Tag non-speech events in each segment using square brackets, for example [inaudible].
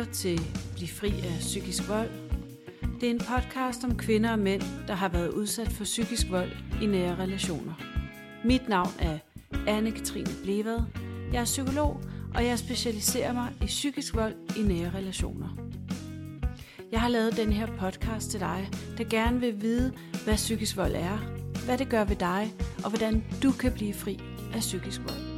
lytter til Bliv fri af psykisk vold. Det er en podcast om kvinder og mænd, der har været udsat for psykisk vold i nære relationer. Mit navn er Anne-Katrine Blevad. Jeg er psykolog, og jeg specialiserer mig i psykisk vold i nære relationer. Jeg har lavet den her podcast til dig, der gerne vil vide, hvad psykisk vold er, hvad det gør ved dig, og hvordan du kan blive fri af psykisk vold.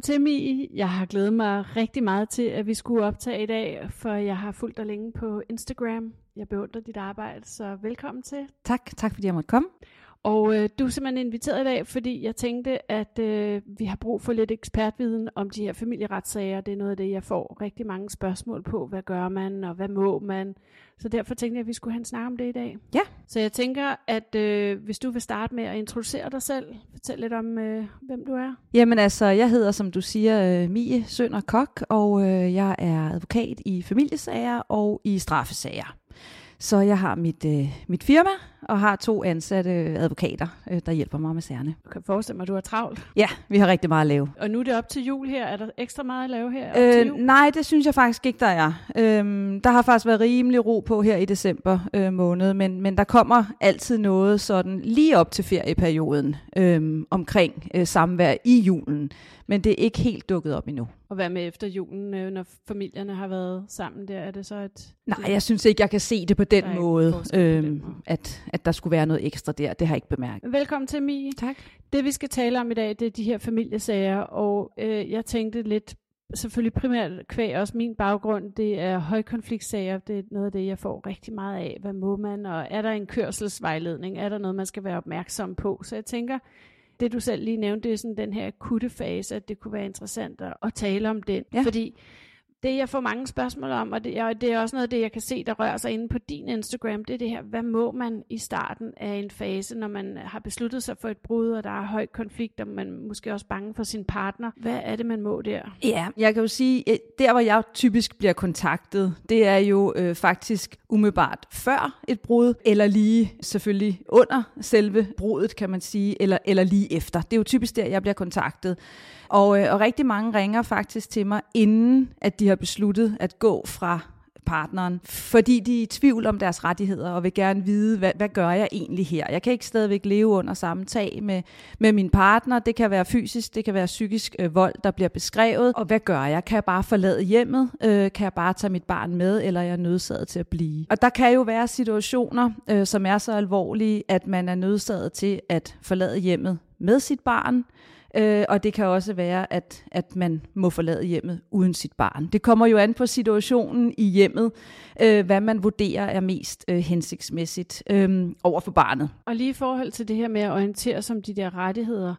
Velkommen til, Mi. Jeg har glædet mig rigtig meget til, at vi skulle optage i dag, for jeg har fulgt dig længe på Instagram. Jeg beundrer dit arbejde, så velkommen til. Tak, tak fordi jeg måtte komme. Og øh, du er simpelthen inviteret i dag, fordi jeg tænkte, at øh, vi har brug for lidt ekspertviden om de her familieretssager. Det er noget af det, jeg får rigtig mange spørgsmål på. Hvad gør man, og hvad må man? Så derfor tænkte jeg, at vi skulle have en snak om det i dag. Ja. Så jeg tænker, at øh, hvis du vil starte med at introducere dig selv, fortæl lidt om, øh, hvem du er. Jamen altså, jeg hedder, som du siger, øh, Mie Sønder Kok, og øh, jeg er advokat i familiesager og i straffesager. Så jeg har mit, øh, mit firma og har to ansatte advokater, øh, der hjælper mig med sagerne. Du kan forestille mig, at du har travlt. Ja, vi har rigtig meget at lave. Og nu er det op til jul her. Er der ekstra meget at lave her op til Øh, jul? nej, det synes jeg faktisk ikke, der er. Øhm, der har faktisk været rimelig ro på her i december øh, måned, men, men der kommer altid noget sådan lige op til ferieperioden øhm, omkring øh, samvær i julen. Men det er ikke helt dukket op endnu. Og hvad med efter julen, øh, når familierne har været sammen der? Er det så et... Nej, jeg synes ikke, jeg kan se det på den måde, på den øhm, måde. at, at der skulle være noget ekstra der. Det har jeg ikke bemærket. Velkommen til, Mie. Tak. Det vi skal tale om i dag, det er de her familiesager, og øh, jeg tænkte lidt, selvfølgelig primært kvæg også min baggrund, det er højkonfliktsager, det er noget af det, jeg får rigtig meget af. Hvad må man, og er der en kørselsvejledning, er der noget, man skal være opmærksom på? Så jeg tænker, det du selv lige nævnte, det er sådan den her akutte fase, at det kunne være interessant at, at tale om den. Ja. Fordi det, jeg får mange spørgsmål om, og det, og det er også noget af det, jeg kan se, der rører sig inde på din Instagram, det er det her, hvad må man i starten af en fase, når man har besluttet sig for et brud, og der er høj konflikt, og man måske også bange for sin partner. Hvad er det, man må der? Ja, jeg kan jo sige, øh, der hvor jeg typisk bliver kontaktet, det er jo øh, faktisk umiddelbart før et brud, eller lige selvfølgelig under selve brudet, kan man sige, eller, eller lige efter. Det er jo typisk der, jeg bliver kontaktet. Og, øh, og rigtig mange ringer faktisk til mig, inden at de har besluttet at gå fra partneren, fordi de er i tvivl om deres rettigheder og vil gerne vide, hvad, hvad gør jeg egentlig her? Jeg kan ikke stadigvæk leve under samme tag med, med min partner. Det kan være fysisk, det kan være psykisk øh, vold, der bliver beskrevet. Og hvad gør jeg? Kan jeg bare forlade hjemmet? Øh, kan jeg bare tage mit barn med, eller er jeg nødsaget til at blive? Og der kan jo være situationer, øh, som er så alvorlige, at man er nødsaget til at forlade hjemmet med sit barn, Øh, og det kan også være, at, at man må forlade hjemmet uden sit barn. Det kommer jo an på situationen i hjemmet, øh, hvad man vurderer er mest øh, hensigtsmæssigt øh, over for barnet. Og lige i forhold til det her med at orientere sig om de der rettigheder,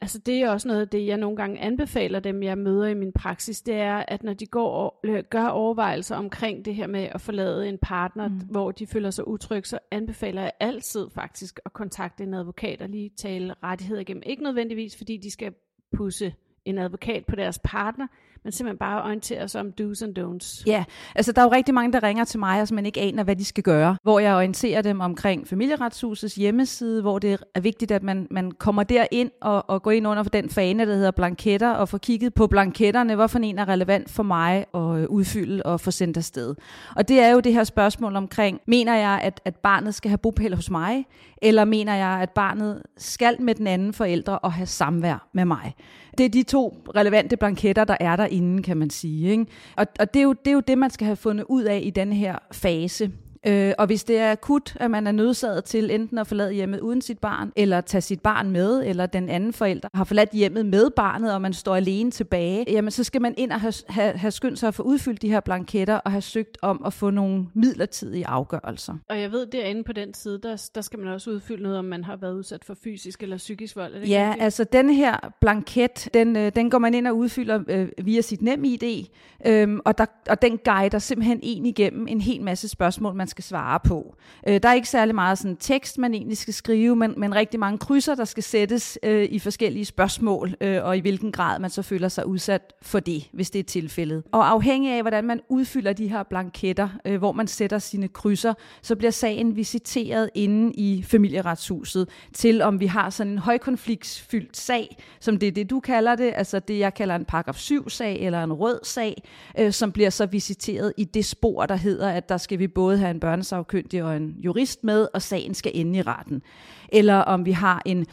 altså det er også noget af det, jeg nogle gange anbefaler dem, jeg møder i min praksis, det er, at når de går og øh, gør overvejelser omkring det her med at forlade en partner, mm. hvor de føler sig utrygge, så anbefaler jeg altid faktisk at kontakte en advokat og lige tale rettigheder igennem. Ikke nødvendigvis, fordi de skal pusse en advokat på deres partner, men simpelthen bare orienterer sig om do's and don'ts. Ja, altså der er jo rigtig mange, der ringer til mig, og som man ikke aner, hvad de skal gøre. Hvor jeg orienterer dem omkring familieretshusets hjemmeside, hvor det er vigtigt, at man, man kommer derind og, og går ind under for den fane, der hedder blanketter, og får kigget på blanketterne, hvorfor en er relevant for mig at øh, udfylde og få sendt afsted. Og det er jo det her spørgsmål omkring, mener jeg, at, at barnet skal have bopæl hos mig, eller mener jeg, at barnet skal med den anden forældre og have samvær med mig? Det er de to relevante blanketter, der er derinde, kan man sige. Ikke? Og, og det, er jo, det er jo det, man skal have fundet ud af i den her fase. Øh, og hvis det er akut, at man er nødsaget til enten at forlade hjemmet uden sit barn, eller tage sit barn med, eller den anden forælder har forladt hjemmet med barnet, og man står alene tilbage, jamen så skal man ind og have, have, have skyndt sig at få udfyldt de her blanketter, og have søgt om at få nogle midlertidige afgørelser. Og jeg ved, derinde på den side, der, der skal man også udfylde noget, om man har været udsat for fysisk eller psykisk vold. Er det Ja, rigtigt? altså den her blanket, den, øh, den går man ind og udfylder øh, via sit nem ID, øhm, og, der, og den guider simpelthen en igennem en hel masse spørgsmål, man skal svare på. Øh, der er ikke særlig meget sådan tekst, man egentlig skal skrive, men, men rigtig mange krydser, der skal sættes øh, i forskellige spørgsmål, øh, og i hvilken grad man så føler sig udsat for det, hvis det er tilfældet. Og afhængig af, hvordan man udfylder de her blanketter, øh, hvor man sætter sine krydser, så bliver sagen visiteret inde i familieretshuset til, om vi har sådan en højkonfliktsfyldt sag, som det er det, du kalder det, altså det, jeg kalder en paragraf 7-sag eller en rød sag, øh, som bliver så visiteret i det spor, der hedder, at der skal vi både have en børnesagkyndig og en jurist med, og sagen skal ende i retten. Eller om vi har en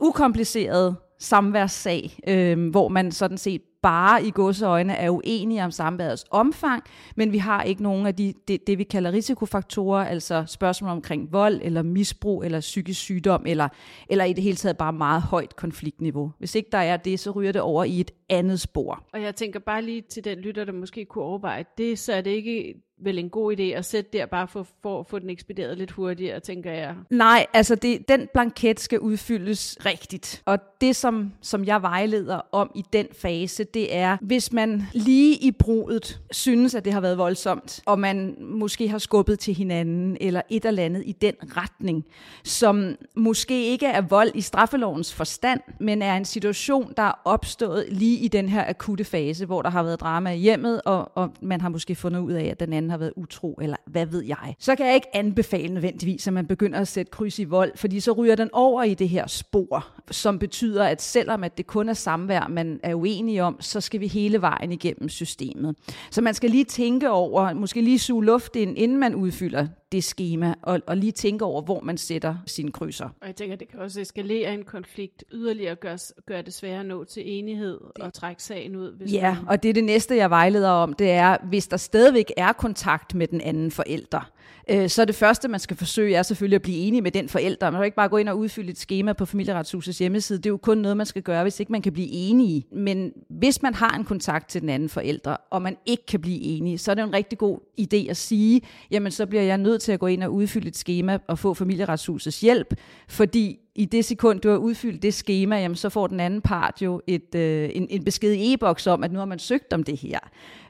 ukompliceret samværssag, øh, hvor man sådan set bare i godseøjne er uenige om samværets omfang, men vi har ikke nogen af de, det, det, vi kalder risikofaktorer, altså spørgsmål omkring vold eller misbrug eller psykisk sygdom, eller, eller i det hele taget bare meget højt konfliktniveau. Hvis ikke der er det, så ryger det over i et andet spor. Og jeg tænker bare lige til den lytter, der måske kunne overveje det, så er det ikke vel en god idé at sætte der bare for, for at få den ekspederet lidt hurtigere, tænker jeg. Nej, altså det, den blanket skal udfyldes rigtigt. Og det, som, som jeg vejleder om i den fase, det er, hvis man lige i brudet synes, at det har været voldsomt, og man måske har skubbet til hinanden, eller et eller andet i den retning, som måske ikke er vold i straffelovens forstand, men er en situation, der er opstået lige i den her akutte fase, hvor der har været drama i hjemmet, og, og man har måske fundet ud af, at den anden har været utro, eller hvad ved jeg. Så kan jeg ikke anbefale nødvendigvis, at man begynder at sætte kryds i vold, fordi så ryger den over i det her spor, som betyder, at selvom at det kun er samvær, man er uenig om, så skal vi hele vejen igennem systemet. Så man skal lige tænke over, måske lige suge luft ind, inden man udfylder det schema, og, og lige tænke over, hvor man sætter sine krydser. Og jeg tænker, det kan også eskalere en konflikt yderligere, gøre, gøre det sværere at nå til enighed og trække sagen ud. Hvis ja, man... og det er det næste, jeg vejleder om, det er, hvis der stadigvæk er kontakt med den anden forælder, øh, så det første, man skal forsøge, er selvfølgelig at blive enig med den forælder. Man kan ikke bare gå ind og udfylde et schema på familieretshusets hjemmeside. Det er jo kun noget, man skal gøre, hvis ikke man kan blive enige. Men hvis man har en kontakt til den anden forælder, og man ikke kan blive enige, så er det en rigtig god idé at sige, jamen så bliver jeg nødt til at gå ind og udfylde et schema og få familieretshusets hjælp, fordi i det sekund, du har udfyldt det schema, jamen, så får den anden part jo et, øh, en, en besked i e-boks om, at nu har man søgt om det her.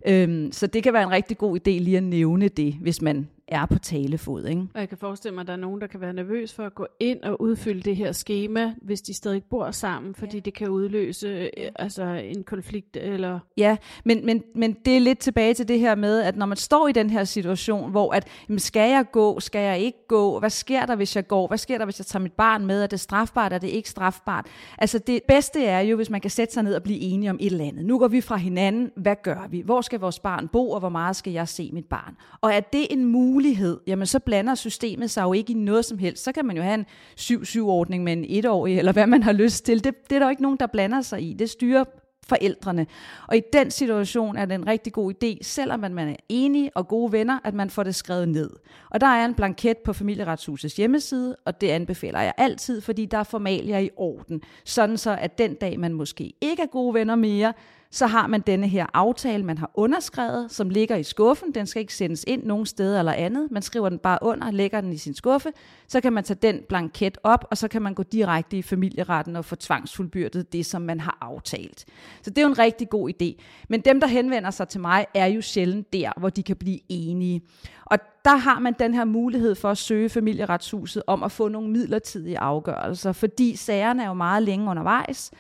Øhm, så det kan være en rigtig god idé lige at nævne det, hvis man er på talefod. Ikke? Og jeg kan forestille mig, at der er nogen, der kan være nervøs for at gå ind og udfylde det her schema, hvis de stadig bor sammen, fordi ja. det kan udløse øh, altså en konflikt. Eller... Ja, men, men, men det er lidt tilbage til det her med, at når man står i den her situation, hvor at, jamen, skal jeg gå, skal jeg ikke gå, hvad sker der, hvis jeg går, hvad sker der, hvis jeg tager mit barn med, er det strafbart, er det ikke strafbart? Altså det bedste er jo, hvis man kan sætte sig ned og blive enige om et eller andet. Nu går vi fra hinanden, hvad gør vi? Hvor skal vores barn bo, og hvor meget skal jeg se mit barn? Og er det en mulighed, mulighed, jamen så blander systemet sig jo ikke i noget som helst. Så kan man jo have en 7-7-ordning med en etårig, eller hvad man har lyst til. Det, det er der jo ikke nogen, der blander sig i. Det styrer forældrene. Og i den situation er det en rigtig god idé, selvom man er enige og gode venner, at man får det skrevet ned. Og der er en blanket på familieretshusets hjemmeside, og det anbefaler jeg altid, fordi der er formalier i orden. Sådan så, at den dag man måske ikke er gode venner mere, så har man denne her aftale, man har underskrevet, som ligger i skuffen. Den skal ikke sendes ind nogen steder eller andet. Man skriver den bare under, lægger den i sin skuffe. Så kan man tage den blanket op, og så kan man gå direkte i familieretten og få tvangsfuldbyrdet det, som man har aftalt. Så det er jo en rigtig god idé. Men dem, der henvender sig til mig, er jo sjældent der, hvor de kan blive enige. Og der har man den her mulighed for at søge familieretshuset om at få nogle midlertidige afgørelser, fordi sagerne er jo meget længe undervejs,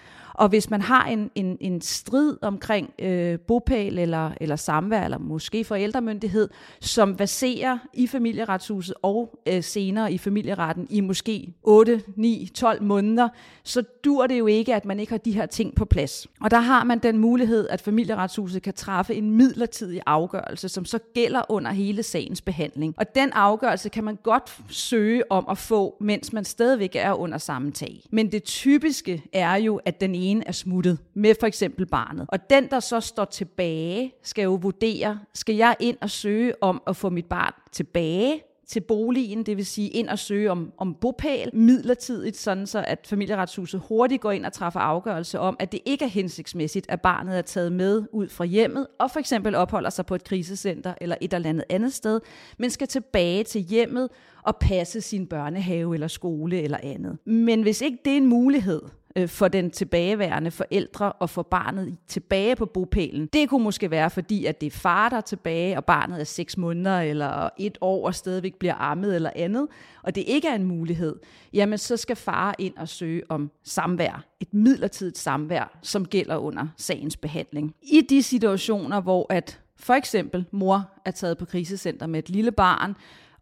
og hvis man har en, en, en strid omkring øh, bopæl eller, eller samvær, eller måske forældremyndighed, som baserer i familieretshuset og øh, senere i familieretten i måske 8, 9, 12 måneder, så dur det jo ikke, at man ikke har de her ting på plads. Og der har man den mulighed, at familieretshuset kan træffe en midlertidig afgørelse, som så gælder under hele sagens behandling. Og den afgørelse kan man godt søge om at få, mens man stadigvæk er under samme tag. Men det typiske er jo, at den ene er smuttet med for eksempel barnet. Og den, der så står tilbage, skal jo vurdere, skal jeg ind og søge om at få mit barn tilbage til boligen, det vil sige ind og søge om, om bopæl midlertidigt, sådan så at familieretshuset hurtigt går ind og træffer afgørelse om, at det ikke er hensigtsmæssigt, at barnet er taget med ud fra hjemmet og for eksempel opholder sig på et krisecenter eller et eller andet andet sted, men skal tilbage til hjemmet og passe sin børnehave eller skole eller andet. Men hvis ikke det er en mulighed, øh, for den tilbageværende forældre og for barnet tilbage på bopælen. Det kunne måske være, fordi at det er far, der er tilbage, og barnet er seks måneder eller et år og stadigvæk bliver ammet eller andet, og det ikke er en mulighed, jamen så skal far ind og søge om samvær. Et midlertidigt samvær, som gælder under sagens behandling. I de situationer, hvor at for eksempel mor er taget på krisecenter med et lille barn,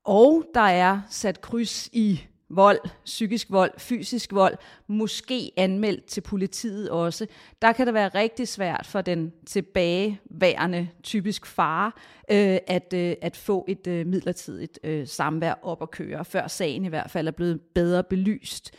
og der er sat kryds i vold, psykisk vold, fysisk vold, måske anmeldt til politiet også. Der kan det være rigtig svært for den tilbageværende, typisk far, øh, at, øh, at få et øh, midlertidigt øh, samvær op at køre, før sagen i hvert fald er blevet bedre belyst.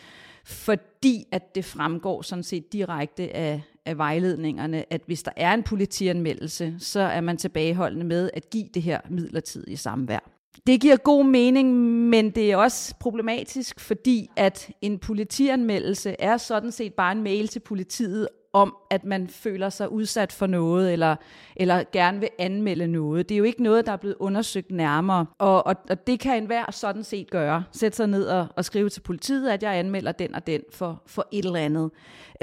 Fordi at det fremgår sådan set direkte af, af vejledningerne, at hvis der er en politianmeldelse, så er man tilbageholdende med at give det her midlertidige samvær. Det giver god mening, men det er også problematisk, fordi at en politianmeldelse er sådan set bare en mail til politiet om, at man føler sig udsat for noget, eller, eller gerne vil anmelde noget. Det er jo ikke noget, der er blevet undersøgt nærmere, og, og, og det kan enhver sådan set gøre. Sætte sig ned og, og skrive til politiet, at jeg anmelder den og den for, for et eller andet.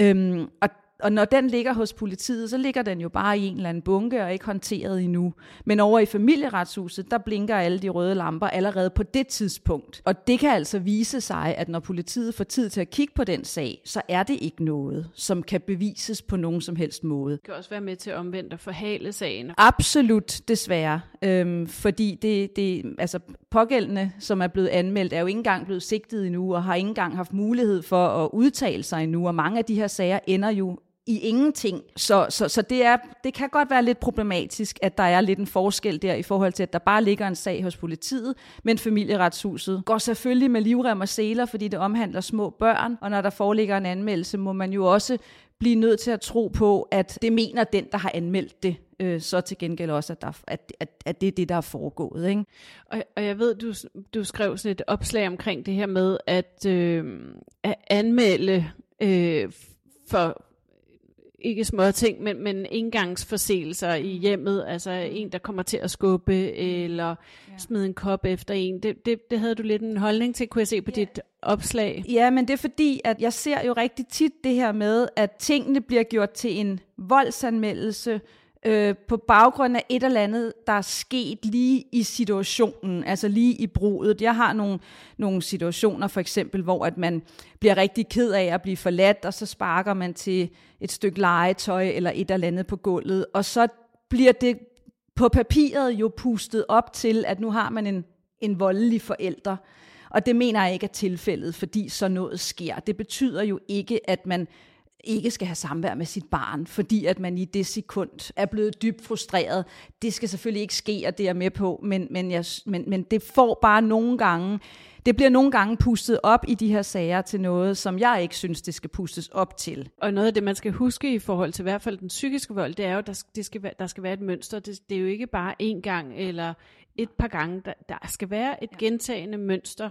Øhm, og og når den ligger hos politiet, så ligger den jo bare i en eller anden bunke og ikke håndteret endnu. Men over i familieretshuset, der blinker alle de røde lamper allerede på det tidspunkt. Og det kan altså vise sig, at når politiet får tid til at kigge på den sag, så er det ikke noget, som kan bevises på nogen som helst måde. Det kan også være med til at omvendt og forhale sagen. Absolut, desværre. Øhm, fordi det, det, altså, pågældende, som er blevet anmeldt, er jo ikke engang blevet sigtet endnu, og har ikke engang haft mulighed for at udtale sig endnu. Og mange af de her sager ender jo i ingenting. Så, så, så det, er, det kan godt være lidt problematisk, at der er lidt en forskel der i forhold til, at der bare ligger en sag hos politiet, men familieretshuset går selvfølgelig med livrem og seler, fordi det omhandler små børn, og når der foreligger en anmeldelse, må man jo også blive nødt til at tro på, at det mener den, der har anmeldt det, øh, så til gengæld også, at, der, at, at, at det er det, der er foregået. Ikke? Og, og jeg ved, du, du skrev sådan et opslag omkring det her med at, øh, at anmelde øh, for ikke små ting, men, men engangsforseelser i mm. hjemmet, altså en, der kommer til at skubbe, eller ja. smide en kop efter en. Det, det, det havde du lidt en holdning til, kunne jeg se på ja. dit opslag. Ja, men det er fordi, at jeg ser jo rigtig tit det her med, at tingene bliver gjort til en voldsanmeldelse, øh, på baggrund af et eller andet, der er sket lige i situationen, altså lige i bruget. Jeg har nogle, nogle situationer for eksempel, hvor at man bliver rigtig ked af at blive forladt, og så sparker man til et stykke legetøj eller et eller andet på gulvet, og så bliver det på papiret jo pustet op til, at nu har man en, en voldelig forælder. Og det mener jeg ikke er tilfældet, fordi så noget sker. Det betyder jo ikke, at man ikke skal have samvær med sit barn, fordi at man i det sekund er blevet dybt frustreret. Det skal selvfølgelig ikke ske, og det er jeg med på, men, men, jeg, men, men det får bare nogle gange, det bliver nogle gange pustet op i de her sager til noget, som jeg ikke synes, det skal pustes op til. Og noget af det, man skal huske i forhold til i hvert fald den psykiske vold, det er jo, at der, skal, være, der skal være et mønster. Det, det er jo ikke bare én gang eller et par gange. Der, der skal være et gentagende mønster.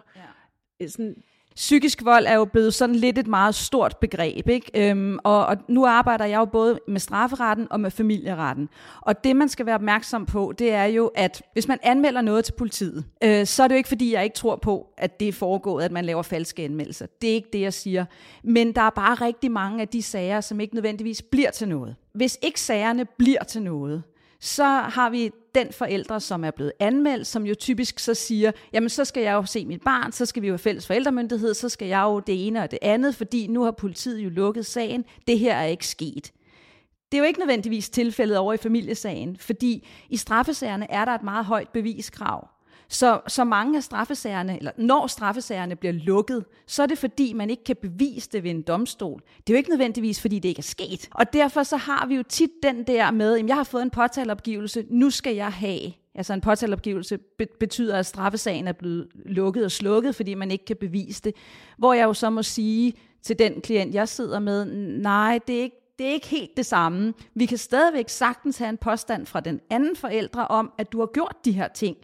Ja. Sådan, Psykisk vold er jo blevet sådan lidt et meget stort begreb, ikke? Øhm, og, og nu arbejder jeg jo både med strafferetten og med familieretten. Og det, man skal være opmærksom på, det er jo, at hvis man anmelder noget til politiet, øh, så er det jo ikke, fordi jeg ikke tror på, at det er foregået, at man laver falske anmeldelser. Det er ikke det, jeg siger. Men der er bare rigtig mange af de sager, som ikke nødvendigvis bliver til noget. Hvis ikke sagerne bliver til noget, så har vi den forældre, som er blevet anmeldt, som jo typisk så siger, jamen så skal jeg jo se mit barn, så skal vi jo have fælles forældremyndighed, så skal jeg jo det ene og det andet, fordi nu har politiet jo lukket sagen, det her er ikke sket. Det er jo ikke nødvendigvis tilfældet over i familiesagen, fordi i straffesagerne er der et meget højt beviskrav. Så, så mange af straffesagerne, eller når straffesagerne bliver lukket, så er det fordi, man ikke kan bevise det ved en domstol. Det er jo ikke nødvendigvis, fordi det ikke er sket. Og derfor så har vi jo tit den der med, at jeg har fået en påtaleopgivelse, nu skal jeg have. Altså en påtaleopgivelse betyder, at straffesagen er blevet lukket og slukket, fordi man ikke kan bevise det. Hvor jeg jo så må sige til den klient, jeg sidder med, nej, det er ikke det er ikke helt det samme. Vi kan stadigvæk sagtens have en påstand fra den anden forældre om, at du har gjort de her ting.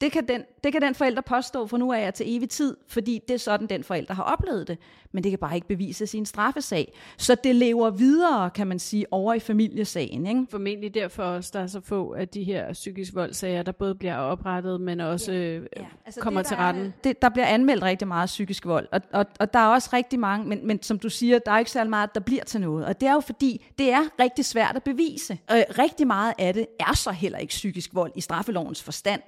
Det kan, den, det kan den forælder påstå fra nu af til evig tid, fordi det er sådan, den forælder har oplevet det. Men det kan bare ikke bevise sin straffesag. Så det lever videre, kan man sige, over i familiesagen. Ikke? Formentlig derfor også, der er så få af de her psykisk voldsager, der både bliver oprettet, men også ja. Øh, ja. Altså kommer det, til retten. Er, det, der bliver anmeldt rigtig meget psykisk vold, og, og, og der er også rigtig mange, men, men som du siger, der er ikke særlig meget, der bliver til noget. Og det er jo fordi, det er rigtig svært at bevise. Og rigtig meget af det er så heller ikke psykisk vold i straffelovens forstand.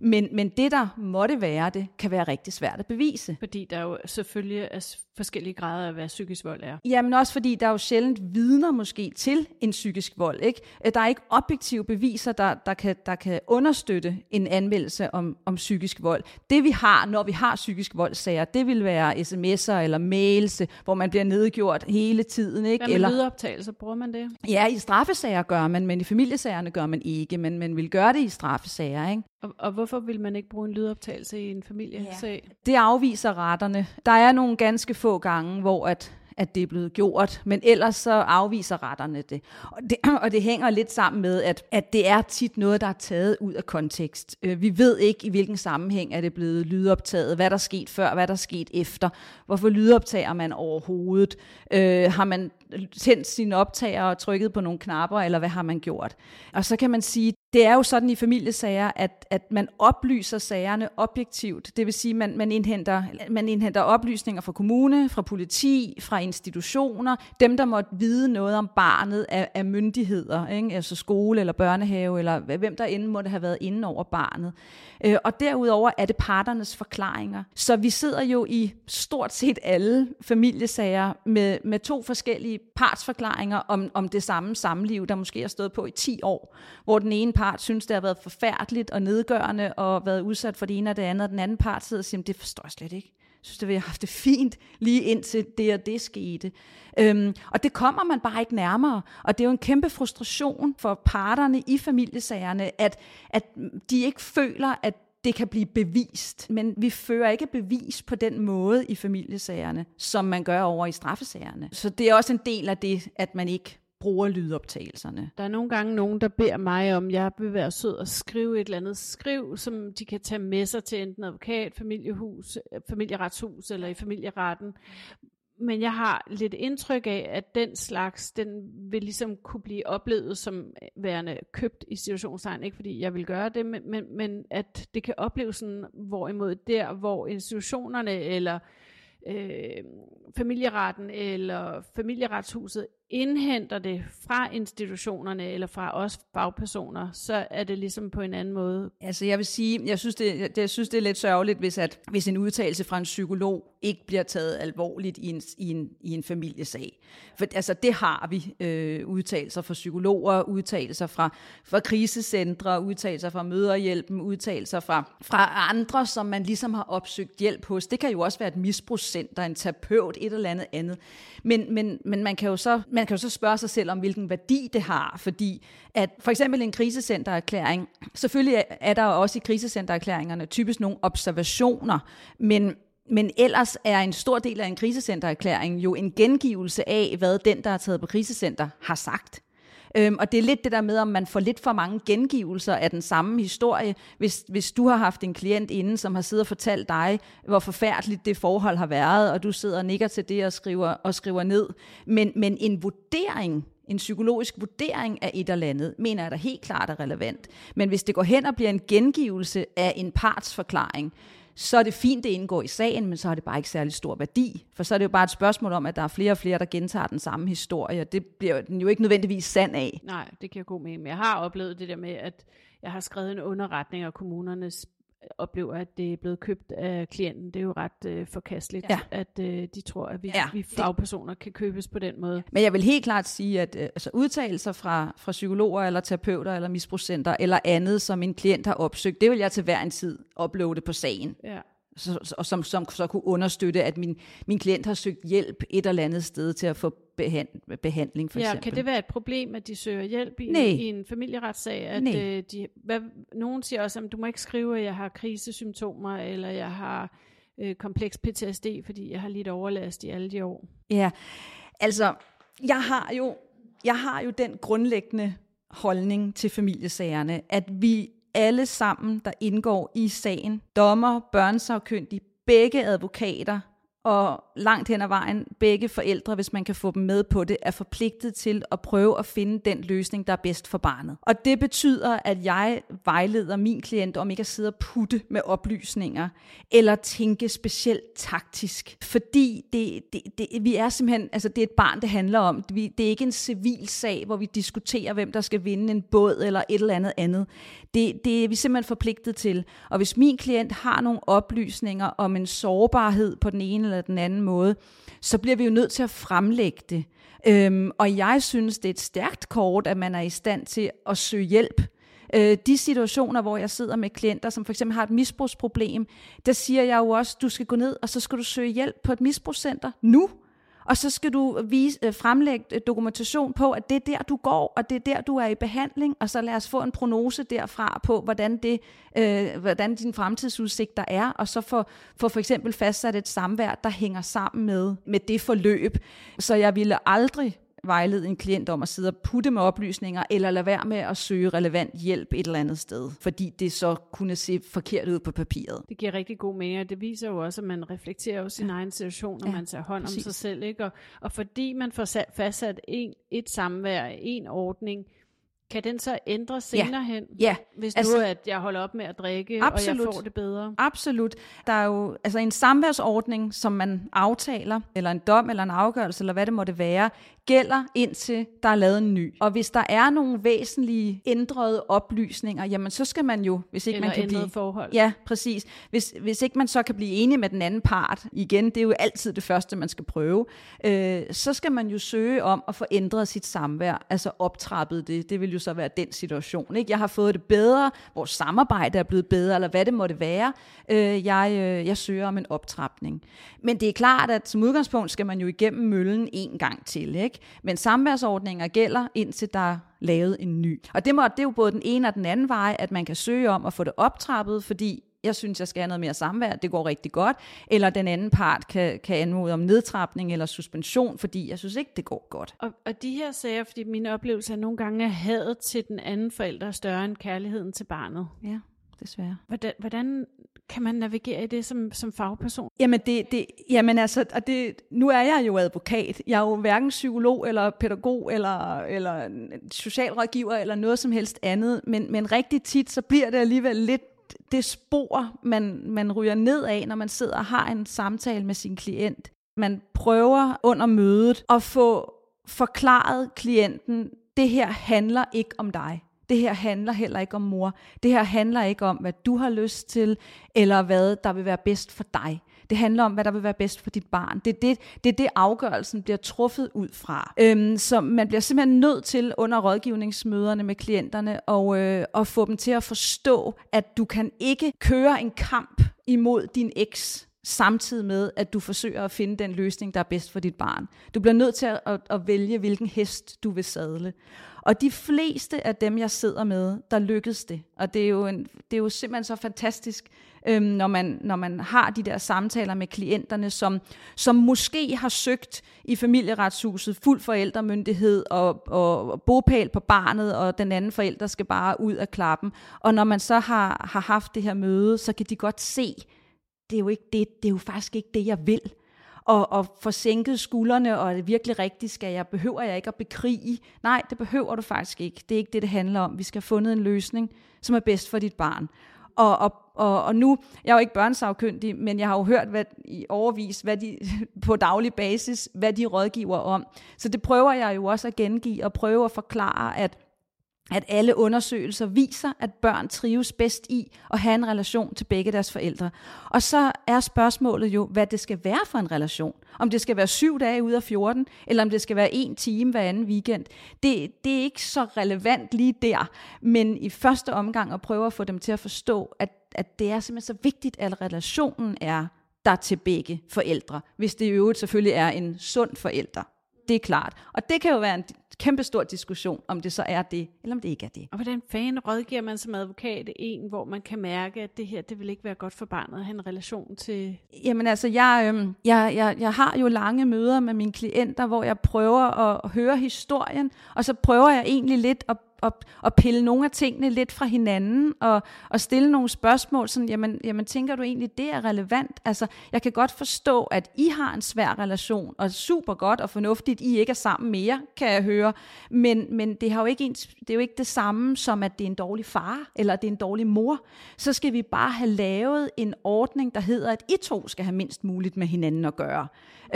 Men, men det, der måtte være det, kan være rigtig svært at bevise. Fordi der jo selvfølgelig er forskellige grader af, hvad psykisk vold er. Jamen også fordi, der er jo sjældent vidner måske til en psykisk vold. Ikke? Der er ikke objektive beviser, der, der, kan, der kan understøtte en anmeldelse om, om psykisk vold. Det vi har, når vi har psykisk voldsager, det vil være sms'er eller mails, hvor man bliver nedgjort hele tiden. Ikke? Hvad med eller, lydoptagelser? Bruger man det? Ja, i straffesager gør man, men i familiesagerne gør man ikke. Men man vil gøre det i straffesager. Ikke? Og, og hvorfor vil man ikke bruge en lydoptagelse i en familiesag? Ja. Det afviser retterne. Der er nogle ganske få gange, hvor at at det er blevet gjort, men ellers så afviser retterne det. Og det, [clears throat] og det hænger lidt sammen med, at, at det er tit noget, der er taget ud af kontekst. Øh, vi ved ikke, i hvilken sammenhæng er det blevet lydoptaget, hvad der er sket før, hvad der er sket efter, hvorfor lydoptager man overhovedet, øh, har man tændt sine optager og trykket på nogle knapper, eller hvad har man gjort? Og så kan man sige, det er jo sådan i familiesager, at, at man oplyser sagerne objektivt. Det vil sige, at man, man, indhenter, man indhenter oplysninger fra kommune, fra politi, fra institutioner, dem der måtte vide noget om barnet af, af myndigheder, ikke? altså skole eller børnehave, eller hvem der end måtte have været inde over barnet. Øh, og derudover er det parternes forklaringer. Så vi sidder jo i stort set alle familiesager med, med to forskellige partsforklaringer om, om det samme samliv, der måske har stået på i 10 år, hvor den ene part synes, det har været forfærdeligt og nedgørende og været udsat for det ene og det andet, og den anden part sidder og siger, det forstår jeg slet ikke. Jeg synes, det vi have haft det fint lige indtil det og det skete. Øhm, og det kommer man bare ikke nærmere. Og det er jo en kæmpe frustration for parterne i familiesagerne, at, at de ikke føler, at det kan blive bevist. Men vi fører ikke bevis på den måde i familiesagerne, som man gør over i straffesagerne. Så det er også en del af det, at man ikke bruger lydoptagelserne. Der er nogle gange nogen, der beder mig om, jeg vil være sød og skrive et eller andet skriv, som de kan tage med sig til enten advokat, familiehus, familieretshus eller i familieretten. Men jeg har lidt indtryk af, at den slags, den vil ligesom kunne blive oplevet som værende købt i situationstegn. Ikke fordi jeg vil gøre det, men, men, men at det kan opleves sådan, hvorimod der, hvor institutionerne eller øh, familieretten eller familieretshuset indhenter det fra institutionerne eller fra os fagpersoner, så er det ligesom på en anden måde. Altså jeg vil sige, jeg synes det, jeg synes det er lidt sørgeligt, hvis, at, hvis en udtalelse fra en psykolog ikke bliver taget alvorligt i en, i en, i en familiesag. For altså det har vi, øh, udtalelser fra psykologer, udtalelser fra, fra krisecentre, udtalelser fra møderhjælpen, udtalelser fra, fra andre, som man ligesom har opsøgt hjælp hos. Det kan jo også være et misbrugscenter, en terapeut, et eller andet andet. Men, men, men man kan jo så man kan jo så spørge sig selv om, hvilken værdi det har, fordi at for eksempel en krisecentererklæring, selvfølgelig er der også i krisecentererklæringerne typisk nogle observationer, men men ellers er en stor del af en krisecentererklæring jo en gengivelse af, hvad den, der er taget på krisecenter, har sagt. Øhm, og det er lidt det der med, om man får lidt for mange gengivelser af den samme historie. Hvis, hvis du har haft en klient inden, som har siddet og fortalt dig, hvor forfærdeligt det forhold har været, og du sidder og nikker til det og skriver, og skriver ned. Men, men en vurdering en psykologisk vurdering af et eller andet, mener jeg da helt klart er relevant. Men hvis det går hen og bliver en gengivelse af en parts forklaring, så er det fint, det indgår i sagen, men så har det bare ikke særlig stor værdi. For så er det jo bare et spørgsmål om, at der er flere og flere, der gentager den samme historie, og det bliver den jo ikke nødvendigvis sand af. Nej, det kan jeg gå med. Men jeg har oplevet det der med, at jeg har skrevet en underretning, og kommunernes oplever, at det er blevet købt af klienten. Det er jo ret øh, forkasteligt, ja. at øh, de tror, at vi, ja, vi fagpersoner det. kan købes på den måde. Men jeg vil helt klart sige, at øh, altså, udtalelser fra, fra psykologer, eller terapeuter, eller misbrugscenter, eller andet, som en klient har opsøgt, det vil jeg til hver en tid uploade på sagen. Ja så, og som, som så kunne understøtte, at min, min klient har søgt hjælp et eller andet sted til at få behand, behandling, for ja, eksempel. kan det være et problem, at de søger hjælp i, Nej. i en familieretssag? At Nej. Øh, de, hvad, nogen siger også, at du må ikke skrive, at jeg har krisesymptomer, eller jeg har øh, kompleks PTSD, fordi jeg har lidt overlast i alle de år. Ja, altså, jeg har jo, jeg har jo den grundlæggende holdning til familiesagerne, at vi alle sammen, der indgår i sagen, dommer, børnesagkyndige, begge advokater, og langt hen ad vejen, begge forældre, hvis man kan få dem med på det, er forpligtet til at prøve at finde den løsning, der er bedst for barnet. Og det betyder, at jeg vejleder min klient om ikke at sidde og putte med oplysninger, eller tænke specielt taktisk. Fordi det, det, det, vi er simpelthen, altså det er et barn, det handler om. det er ikke en civil sag, hvor vi diskuterer, hvem der skal vinde en båd eller et eller andet andet. Det, det er vi simpelthen forpligtet til. Og hvis min klient har nogle oplysninger om en sårbarhed på den ene eller den anden måde, så bliver vi jo nødt til at fremlægge det. Øhm, og jeg synes, det er et stærkt kort, at man er i stand til at søge hjælp. Øh, de situationer, hvor jeg sidder med klienter, som for eksempel har et misbrugsproblem, der siger jeg jo også, du skal gå ned, og så skal du søge hjælp på et misbrugscenter nu og så skal du vise, øh, fremlægge øh, dokumentation på, at det er der, du går, og det er der, du er i behandling, og så lad os få en prognose derfra på, hvordan, det, øh, hvordan din fremtidsudsigter er, og så få for, for eksempel fastsat et samvær, der hænger sammen med, med det forløb. Så jeg ville aldrig vejlede en klient om at sidde og putte med oplysninger, eller lade være med at søge relevant hjælp et eller andet sted, fordi det så kunne se forkert ud på papiret. Det giver rigtig god mening, og det viser jo også, at man reflekterer jo sin ja. egen situation, når ja, man tager hånd præcis. om sig selv. Ikke? Og, og fordi man får sat, fastsat en, et samvær, en ordning, kan den så ændre senere ja. hen? Ja. Hvis altså, nu at jeg holder op med at drikke, absolut. og jeg får det bedre? Absolut. Der er jo altså en samværsordning, som man aftaler, eller en dom, eller en afgørelse, eller hvad det måtte være, gælder indtil der er lavet en ny. Og hvis der er nogle væsentlige ændrede oplysninger, jamen så skal man jo, hvis ikke Eller man kan blive... forhold. Ja, præcis. Hvis, hvis ikke man så kan blive enig med den anden part, igen, det er jo altid det første, man skal prøve, øh, så skal man jo søge om at få ændret sit samvær, altså optrappet det. Det vil jo så være den situation. Ikke? Jeg har fået det bedre, vores samarbejde er blevet bedre, eller hvad det måtte være. Øh, jeg, øh, jeg søger om en optrapning. Men det er klart, at som udgangspunkt skal man jo igennem møllen en gang til. Ikke? Men samværsordninger gælder, indtil der er lavet en ny. Og det, må, det er jo både den ene og den anden vej, at man kan søge om at få det optrappet, fordi jeg synes, jeg skal have noget mere samvær, det går rigtig godt, eller den anden part kan, kan anmode om nedtrapning eller suspension, fordi jeg synes ikke, det går godt. Og, og de her sager, fordi min oplevelse er nogle gange, at hadet til den anden forælder er større end kærligheden til barnet. Ja, desværre. Hvordan, hvordan kan man navigere i det som, som fagperson? Jamen, det, det, jamen altså, og det, nu er jeg jo advokat. Jeg er jo hverken psykolog eller pædagog eller, eller socialrådgiver eller noget som helst andet, men, men rigtig tit, så bliver det alligevel lidt det spor, man, man ryger ned af, når man sidder og har en samtale med sin klient. Man prøver under mødet at få forklaret klienten, det her handler ikke om dig. Det her handler heller ikke om mor. Det her handler ikke om, hvad du har lyst til, eller hvad der vil være bedst for dig. Det handler om, hvad der vil være bedst for dit barn. Det er det, det, er det afgørelsen bliver truffet ud fra. Øhm, så man bliver simpelthen nødt til under rådgivningsmøderne med klienterne og, øh, at få dem til at forstå, at du kan ikke køre en kamp imod din eks samtidig med, at du forsøger at finde den løsning, der er bedst for dit barn. Du bliver nødt til at, at, at vælge, hvilken hest du vil sadle. Og de fleste af dem, jeg sidder med, der lykkedes det. Og det er jo, en, det er jo simpelthen så fantastisk, øhm, når, man, når man har de der samtaler med klienterne, som, som måske har søgt i familieretshuset fuld forældremyndighed og, og, og bopæl på barnet, og den anden forælder skal bare ud af klappen. Og når man så har, har haft det her møde, så kan de godt se, det er jo ikke det, det er jo faktisk ikke det, jeg vil og, og få sænket skuldrene, og er det virkelig rigtigt, skal jeg, behøver jeg ikke at bekrige? Nej, det behøver du faktisk ikke. Det er ikke det, det handler om. Vi skal have fundet en løsning, som er bedst for dit barn. Og, og, og, og nu, jeg er jo ikke børnesagkyndig, men jeg har jo hørt hvad, i overvis hvad de, [laughs] på daglig basis, hvad de rådgiver om. Så det prøver jeg jo også at gengive og prøve at forklare, at at alle undersøgelser viser, at børn trives bedst i at have en relation til begge deres forældre. Og så er spørgsmålet jo, hvad det skal være for en relation. Om det skal være syv dage ud af 14, eller om det skal være en time hver anden weekend. Det, det er ikke så relevant lige der, men i første omgang at prøve at få dem til at forstå, at, at det er simpelthen så vigtigt, at relationen er der til begge forældre, hvis det i øvrigt selvfølgelig er en sund forælder. Det er klart. Og det kan jo være en kæmpestor diskussion, om det så er det, eller om det ikke er det. Og hvordan fanden rådgiver man som advokat en, hvor man kan mærke, at det her, det vil ikke være godt for barnet at have en relation til... Jamen altså, jeg, øh, jeg, jeg, jeg har jo lange møder med mine klienter, hvor jeg prøver at høre historien, og så prøver jeg egentlig lidt at at, at pille nogle af tingene lidt fra hinanden, og, og stille nogle spørgsmål, sådan, jamen, jamen tænker du egentlig, det er relevant? Altså, jeg kan godt forstå, at I har en svær relation, og super godt og fornuftigt, I ikke er sammen mere, kan jeg høre, men, men det, har jo ikke ens, det er jo ikke det samme som, at det er en dårlig far, eller det er en dårlig mor. Så skal vi bare have lavet en ordning, der hedder, at I to skal have mindst muligt med hinanden at gøre.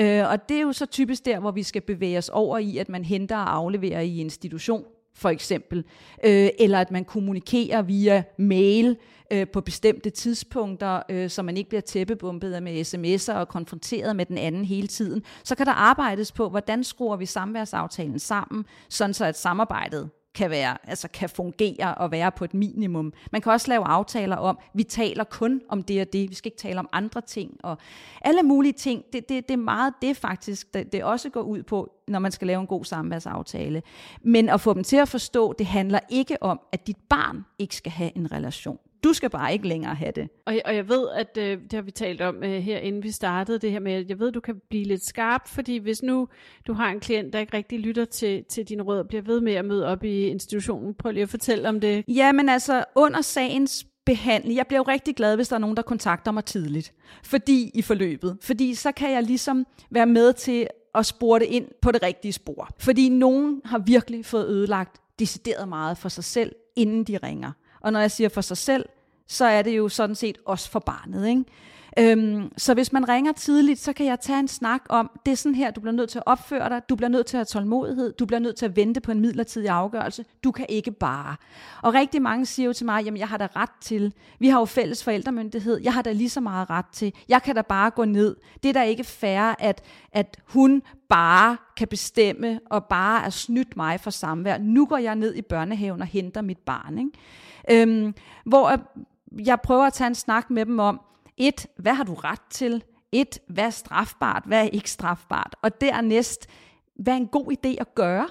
Øh, og det er jo så typisk der, hvor vi skal bevæge os over i, at man henter og afleverer i institution, for eksempel, øh, eller at man kommunikerer via mail øh, på bestemte tidspunkter, øh, så man ikke bliver tæppebumpet med sms'er og konfronteret med den anden hele tiden. Så kan der arbejdes på, hvordan skruer vi samværsaftalen sammen, sådan så at samarbejdet kan, være, altså kan fungere og være på et minimum. Man kan også lave aftaler om, vi taler kun om det og det, vi skal ikke tale om andre ting, og alle mulige ting. Det, det, det er meget det faktisk, det, det også går ud på, når man skal lave en god samværsaftale. Men at få dem til at forstå, det handler ikke om, at dit barn ikke skal have en relation. Du skal bare ikke længere have det. Og, og jeg ved, at øh, det har vi talt om øh, her, inden vi startede det her med, at jeg ved, at du kan blive lidt skarp, fordi hvis nu du har en klient, der ikke rigtig lytter til, til dine råd, og bliver ved med at møde op i institutionen, prøv lige at fortælle om det. Ja, men altså under sagens behandling. Jeg bliver jo rigtig glad, hvis der er nogen, der kontakter mig tidligt. Fordi i forløbet. Fordi så kan jeg ligesom være med til at spore det ind på det rigtige spor. Fordi nogen har virkelig fået ødelagt decideret meget for sig selv, inden de ringer. Og når jeg siger for sig selv, så er det jo sådan set også for barnet. Ikke? Øhm, så hvis man ringer tidligt, så kan jeg tage en snak om, det er sådan her, du bliver nødt til at opføre dig, du bliver nødt til at have tålmodighed, du bliver nødt til at vente på en midlertidig afgørelse, du kan ikke bare. Og rigtig mange siger jo til mig, jamen jeg har da ret til, vi har jo fælles forældremyndighed, jeg har da lige så meget ret til, jeg kan da bare gå ned. Det er da ikke fair, at, at hun bare kan bestemme og bare er snydt mig for samvær. Nu går jeg ned i børnehaven og henter mit barn. Ikke? Øhm, hvor jeg prøver at tage en snak med dem om, et, hvad har du ret til? Et, hvad er strafbart? Hvad er ikke strafbart? Og dernæst, hvad er en god idé at gøre?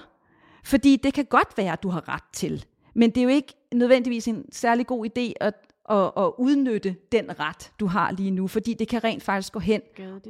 Fordi det kan godt være, at du har ret til, men det er jo ikke nødvendigvis en særlig god idé at, at, at udnytte den ret, du har lige nu, fordi det kan rent faktisk gå hen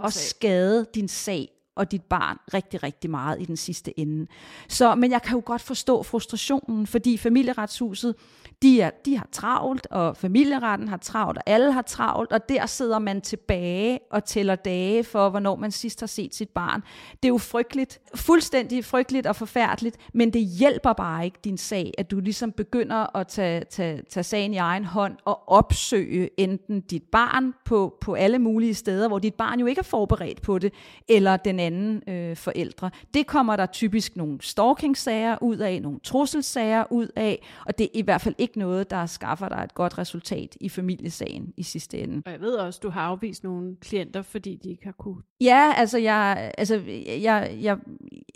og sag. skade din sag og dit barn rigtig, rigtig meget i den sidste ende. Så, men jeg kan jo godt forstå frustrationen, fordi familieretshuset de, er, de har travlt, og familieretten har travlt, og alle har travlt, og der sidder man tilbage og tæller dage for, hvornår man sidst har set sit barn. Det er jo frygteligt, fuldstændig frygteligt og forfærdeligt, men det hjælper bare ikke din sag, at du ligesom begynder at tage, tage, tage sagen i egen hånd og opsøge enten dit barn på, på alle mulige steder, hvor dit barn jo ikke er forberedt på det, eller den anden øh, forældre. Det kommer der typisk nogle stalking-sager ud af, nogle trusselsager ud af, og det er i hvert fald ikke ikke noget, der skaffer dig et godt resultat i familiesagen i sidste ende. Og jeg ved også, du har afvist nogle klienter, fordi de ikke har kunne. Ja, altså jeg, altså jeg, jeg,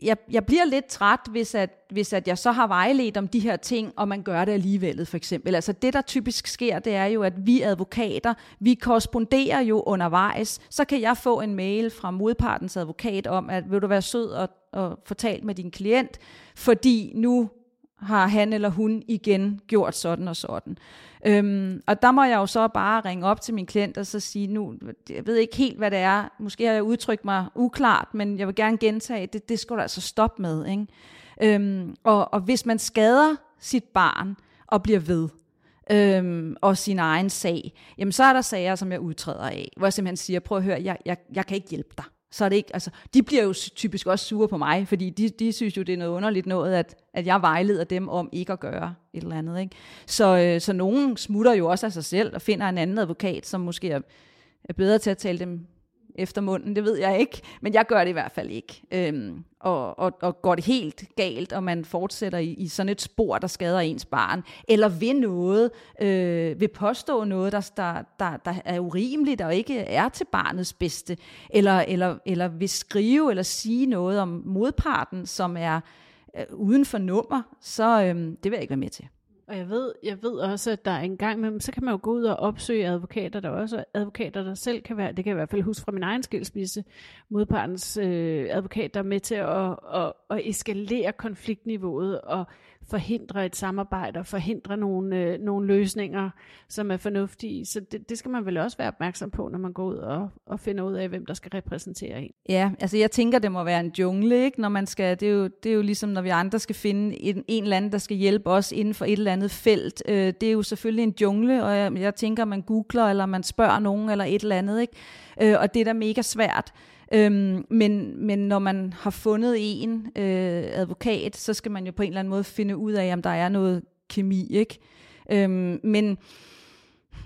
jeg, jeg bliver lidt træt, hvis at, hvis at jeg så har vejledt om de her ting, og man gør det alligevel for eksempel. Altså det, der typisk sker, det er jo, at vi advokater, vi korresponderer jo undervejs. Så kan jeg få en mail fra modpartens advokat om, at vil du være sød og, og fortalt med din klient, fordi nu har han eller hun igen gjort sådan og sådan. Øhm, og der må jeg jo så bare ringe op til min klient og så sige, nu, jeg ved ikke helt, hvad det er, måske har jeg udtrykt mig uklart, men jeg vil gerne gentage, det, det skal du altså stoppe med. Ikke? Øhm, og, og hvis man skader sit barn og bliver ved, øhm, og sin egen sag, jamen så er der sager, som jeg udtræder af, hvor jeg simpelthen siger, prøv at høre, jeg, jeg, jeg kan ikke hjælpe dig så er det ikke, altså, de bliver jo typisk også sure på mig, fordi de, de synes jo, det er noget underligt noget, at, at jeg vejleder dem om ikke at gøre et eller andet. Ikke? Så, øh, så nogen smutter jo også af sig selv og finder en anden advokat, som måske er, er bedre til at tale dem efter munden, det ved jeg ikke, men jeg gør det i hvert fald ikke. Øhm, og, og, og går det helt galt, og man fortsætter i, i sådan et spor, der skader ens barn, eller vil noget, øh, vil påstå noget, der, der, der, der er urimeligt og ikke er til barnets bedste, eller, eller, eller vil skrive eller sige noget om modparten, som er øh, uden for nummer, så øh, det vil jeg ikke være med til. Og jeg ved, jeg ved også, at der er en gang med, så kan man jo gå ud og opsøge advokater. Der også advokater, der selv kan være, det kan jeg i hvert fald huske fra min egen skilsmisse, modpartens øh, advokat, der er med til at, at, at eskalere konfliktniveauet og forhindre et samarbejde og forhindre nogle, øh, nogle løsninger, som er fornuftige. Så det, det skal man vel også være opmærksom på, når man går ud og, og finder ud af, hvem der skal repræsentere en. Ja, altså jeg tænker, det må være en jungle, ikke? Når man skal, det, er jo, det er jo ligesom, når vi andre skal finde en, en eller anden, der skal hjælpe os inden for et eller andet felt. Øh, det er jo selvfølgelig en jungle, og jeg, jeg tænker, man googler, eller man spørger nogen, eller et eller andet, ikke? Øh, og det er da mega svært. Øhm, men, men når man har fundet en øh, advokat, så skal man jo på en eller anden måde finde ud af, om der er noget kemi, ikke? Øhm, men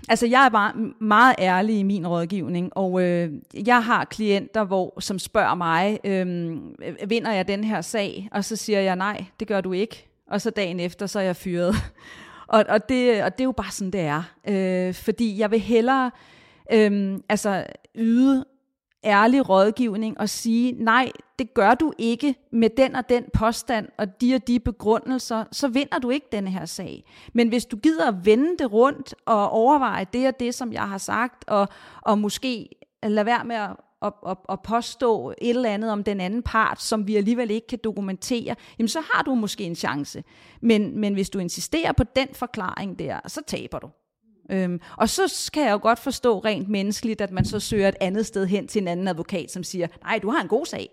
altså jeg er bare meget ærlig i min rådgivning, og øh, jeg har klienter, hvor, som spørger mig, øh, vinder jeg den her sag? Og så siger jeg, nej, det gør du ikke. Og så dagen efter, så er jeg fyret. [laughs] og, og, det, og det er jo bare sådan, det er. Øh, fordi jeg vil hellere øh, altså yde ærlig rådgivning og sige, nej, det gør du ikke med den og den påstand og de og de begrundelser, så vinder du ikke denne her sag. Men hvis du gider at vende det rundt og overveje det og det, som jeg har sagt, og, og måske lade være med at at, at, at påstå et eller andet om den anden part, som vi alligevel ikke kan dokumentere, jamen så har du måske en chance. Men, men hvis du insisterer på den forklaring der, så taber du. Øhm, og så kan jeg jo godt forstå rent menneskeligt, at man så søger et andet sted hen til en anden advokat, som siger, nej, du har en god sag.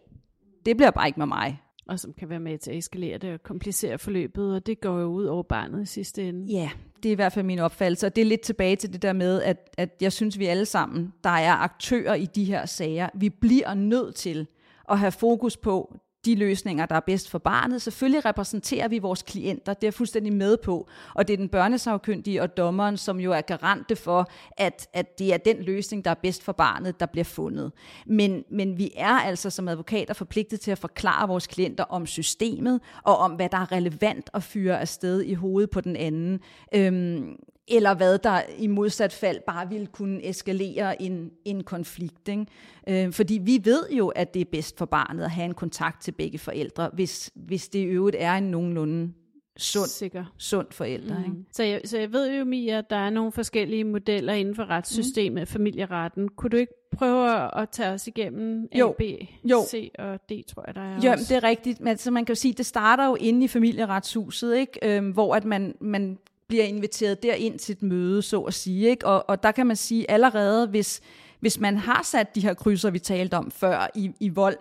Det bliver bare ikke med mig. Og som kan være med til at eskalere det og komplicere forløbet, og det går jo ud over barnet i sidste ende. Ja, det er i hvert fald min opfattelse, og det er lidt tilbage til det der med, at, at jeg synes, vi alle sammen, der er aktører i de her sager, vi bliver nødt til at have fokus på de løsninger, der er bedst for barnet. Selvfølgelig repræsenterer vi vores klienter, det er jeg fuldstændig med på. Og det er den børnesagkyndige og dommeren, som jo er garante for, at, at det er den løsning, der er bedst for barnet, der bliver fundet. Men, men vi er altså som advokater forpligtet til at forklare vores klienter om systemet, og om hvad der er relevant at fyre afsted i hovedet på den anden. Øhm, eller hvad der i modsat fald bare ville kunne eskalere en, en konflikt. Ikke? Øh, fordi vi ved jo, at det er bedst for barnet at have en kontakt til begge forældre, hvis, hvis det i øvrigt er en nogenlunde sund, Sikker. sund forælder. Mm. Ikke? Så, jeg, så jeg ved jo, Mia, at der er nogle forskellige modeller inden for retssystemet, mm. familieretten. Kunne du ikke prøve at tage os igennem A, jo. B, jo. C og D, tror jeg, der er Jo, også. det er rigtigt. Men, så man kan jo sige, det starter jo inde i familieretshuset, ikke? Øhm, hvor at man, man bliver inviteret derind til et møde, så at sige. Ikke? Og, og der kan man sige allerede, hvis, hvis man har sat de her krydser, vi talte om før, i, i vold,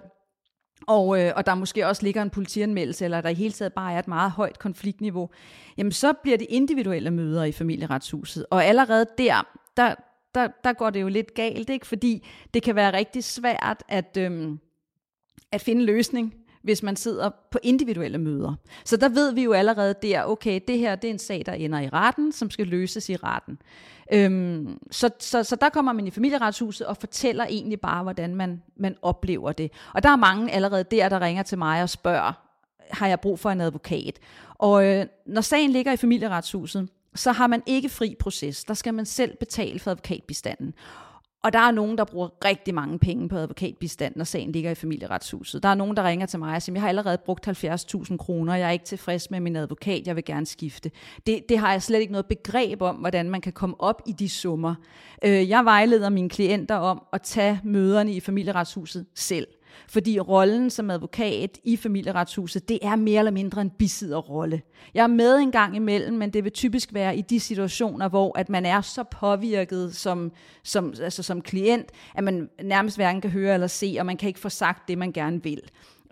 og, øh, og der måske også ligger en politianmeldelse, eller der i hele taget bare er et meget højt konfliktniveau, jamen så bliver det individuelle møder i familieretshuset. Og allerede der, der, der, der går det jo lidt galt, ikke? fordi det kan være rigtig svært at, øhm, at finde løsning hvis man sidder på individuelle møder. Så der ved vi jo allerede der, okay, det her det er en sag, der ender i retten, som skal løses i retten. Øhm, så, så, så der kommer man i familieretshuset og fortæller egentlig bare, hvordan man, man oplever det. Og der er mange allerede der, der ringer til mig og spørger, har jeg brug for en advokat? Og øh, når sagen ligger i familieretshuset, så har man ikke fri proces. Der skal man selv betale for advokatbistanden. Og der er nogen, der bruger rigtig mange penge på advokatbistand, når sagen ligger i familieretshuset. Der er nogen, der ringer til mig og siger, jeg har allerede brugt 70.000 kroner, jeg er ikke tilfreds med min advokat, jeg vil gerne skifte. Det, det har jeg slet ikke noget begreb om, hvordan man kan komme op i de summer. Øh, jeg vejleder mine klienter om at tage møderne i familieretshuset selv. Fordi rollen som advokat i familieretshuset, det er mere eller mindre en bisidderrolle. Jeg er med en gang imellem, men det vil typisk være i de situationer, hvor at man er så påvirket som, som, altså som klient, at man nærmest hverken kan høre eller se, og man kan ikke få sagt det, man gerne vil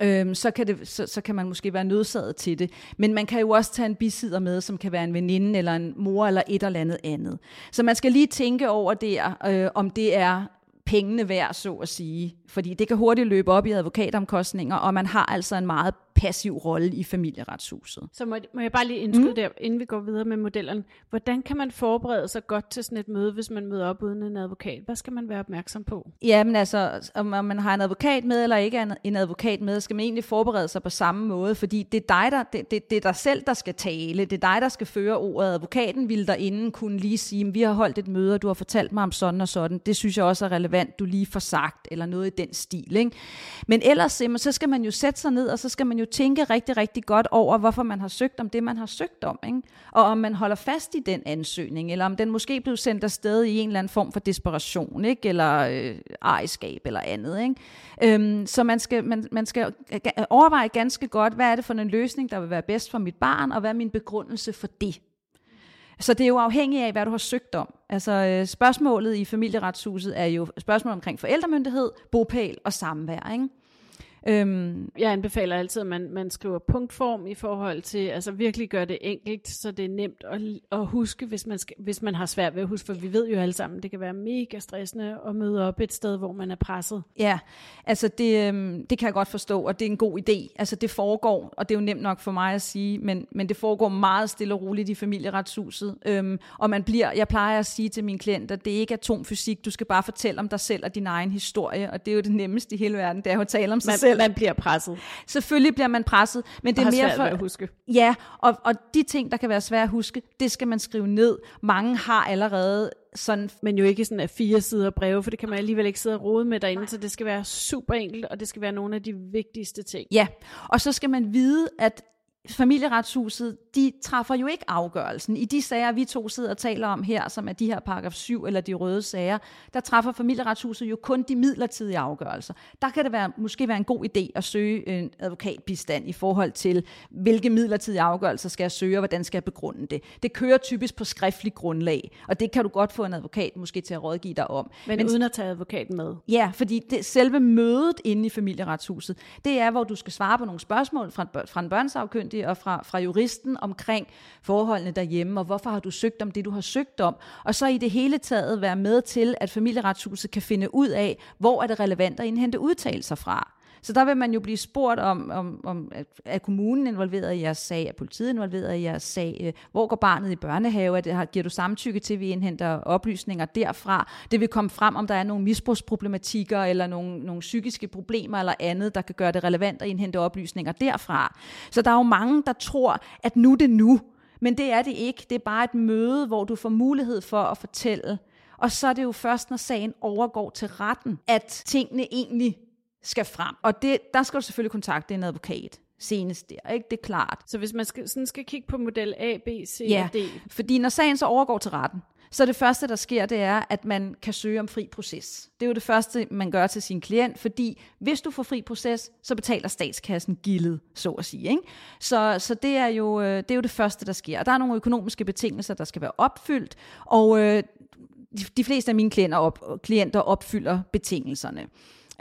øhm, så, kan det, så, så kan man måske være nødsaget til det. Men man kan jo også tage en bisidder med, som kan være en veninde eller en mor eller et eller andet andet. Så man skal lige tænke over der, øh, om det er pengene værd, så at sige. Fordi det kan hurtigt løbe op i advokatomkostninger, og man har altså en meget passiv rolle i familieretshuset. Så må, må jeg bare lige indskyde mm. der, inden vi går videre med modellerne. Hvordan kan man forberede sig godt til sådan et møde, hvis man møder op uden en advokat? Hvad skal man være opmærksom på? Jamen altså, om man har en advokat med eller ikke en advokat med, skal man egentlig forberede sig på samme måde, fordi det er dig, der, det, det, det er dig selv, der skal tale. Det er dig, der skal føre ordet. Advokaten ville derinde kunne lige sige, vi har holdt et møde, og du har fortalt mig om sådan og sådan. Det synes jeg også er relevant, du lige får sagt, eller noget i den stil. Ikke? Men ellers så skal man jo sætte sig ned, og så skal man jo tænke rigtig, rigtig godt over, hvorfor man har søgt om det, man har søgt om. Ikke? Og om man holder fast i den ansøgning, eller om den måske blev sendt afsted i en eller anden form for desperation, ikke? eller øh, ejerskab eller andet. Ikke? Øhm, så man skal, man, man skal overveje ganske godt, hvad er det for en løsning, der vil være bedst for mit barn, og hvad er min begrundelse for det. Så det er jo afhængigt af, hvad du har søgt om. Altså øh, spørgsmålet i familieretshuset er jo spørgsmål omkring forældremyndighed, bopæl og samvær. Ikke? Øhm, jeg anbefaler altid, at man, man skriver punktform i forhold til, altså virkelig gør det enkelt, så det er nemt at, at huske, hvis man, skal, hvis man har svært ved at huske, for vi ved jo alle sammen, det kan være mega stressende at møde op et sted, hvor man er presset. Ja, altså det, øhm, det kan jeg godt forstå, og det er en god idé. Altså det foregår, og det er jo nemt nok for mig at sige, men, men det foregår meget stille og roligt i familieretshuset, øhm, og man bliver, jeg plejer at sige til mine klienter, det er ikke atomfysik, du skal bare fortælle om dig selv og din egen historie, og det er jo det nemmeste i hele verden, det er at tale om sig man, selv selv. Man bliver presset. Selvfølgelig bliver man presset, men det er mere for at huske. Ja, og, og de ting der kan være svære at huske, det skal man skrive ned. Mange har allerede sådan men jo ikke sådan af fire sider breve, for det kan man alligevel ikke sidde og rode med derinde, så det skal være super enkelt, og det skal være nogle af de vigtigste ting. Ja, og så skal man vide, at familieretshuset, de træffer jo ikke afgørelsen. I de sager, vi to sidder og taler om her, som er de her paragraf 7 eller de røde sager, der træffer familieretshuset jo kun de midlertidige afgørelser. Der kan det være, måske være en god idé at søge en advokatbistand i forhold til, hvilke midlertidige afgørelser skal jeg søge, og hvordan skal jeg begrunde det. Det kører typisk på skriftlig grundlag, og det kan du godt få en advokat måske til at rådgive dig om. Men, Men uden at tage advokaten med? Ja, fordi det, selve mødet inde i familieretshuset, det er, hvor du skal svare på nogle spørgsmål fra, fra en børnsafkyndig, sagkyndige og fra, fra juristen omkring forholdene derhjemme, og hvorfor har du søgt om det, du har søgt om, og så i det hele taget være med til, at familieretshuset kan finde ud af, hvor er det relevant at indhente udtalelser fra. Så der vil man jo blive spurgt om, om, om er kommunen involveret i jeres sag, er politiet involveret i jeres sag, øh, hvor går barnet i børnehave, er det, giver du samtykke til, at vi indhenter oplysninger derfra. Det vil komme frem, om der er nogle misbrugsproblematikker, eller nogle, nogle psykiske problemer, eller andet, der kan gøre det relevant at indhente oplysninger derfra. Så der er jo mange, der tror, at nu det nu, men det er det ikke. Det er bare et møde, hvor du får mulighed for at fortælle. Og så er det jo først, når sagen overgår til retten, at tingene egentlig skal frem. Og det, der skal du selvfølgelig kontakte en advokat senest der, ikke? Det er klart. Så hvis man skal, sådan skal kigge på model A, B, C ja, og D? fordi når sagen så overgår til retten, så det første, der sker, det er, at man kan søge om fri proces. Det er jo det første, man gør til sin klient, fordi hvis du får fri proces, så betaler statskassen gildet, så at sige. Ikke? Så, så det, er jo, øh, det er jo det første, der sker. Og der er nogle økonomiske betingelser, der skal være opfyldt, og øh, de, de fleste af mine klienter, op, klienter opfylder betingelserne.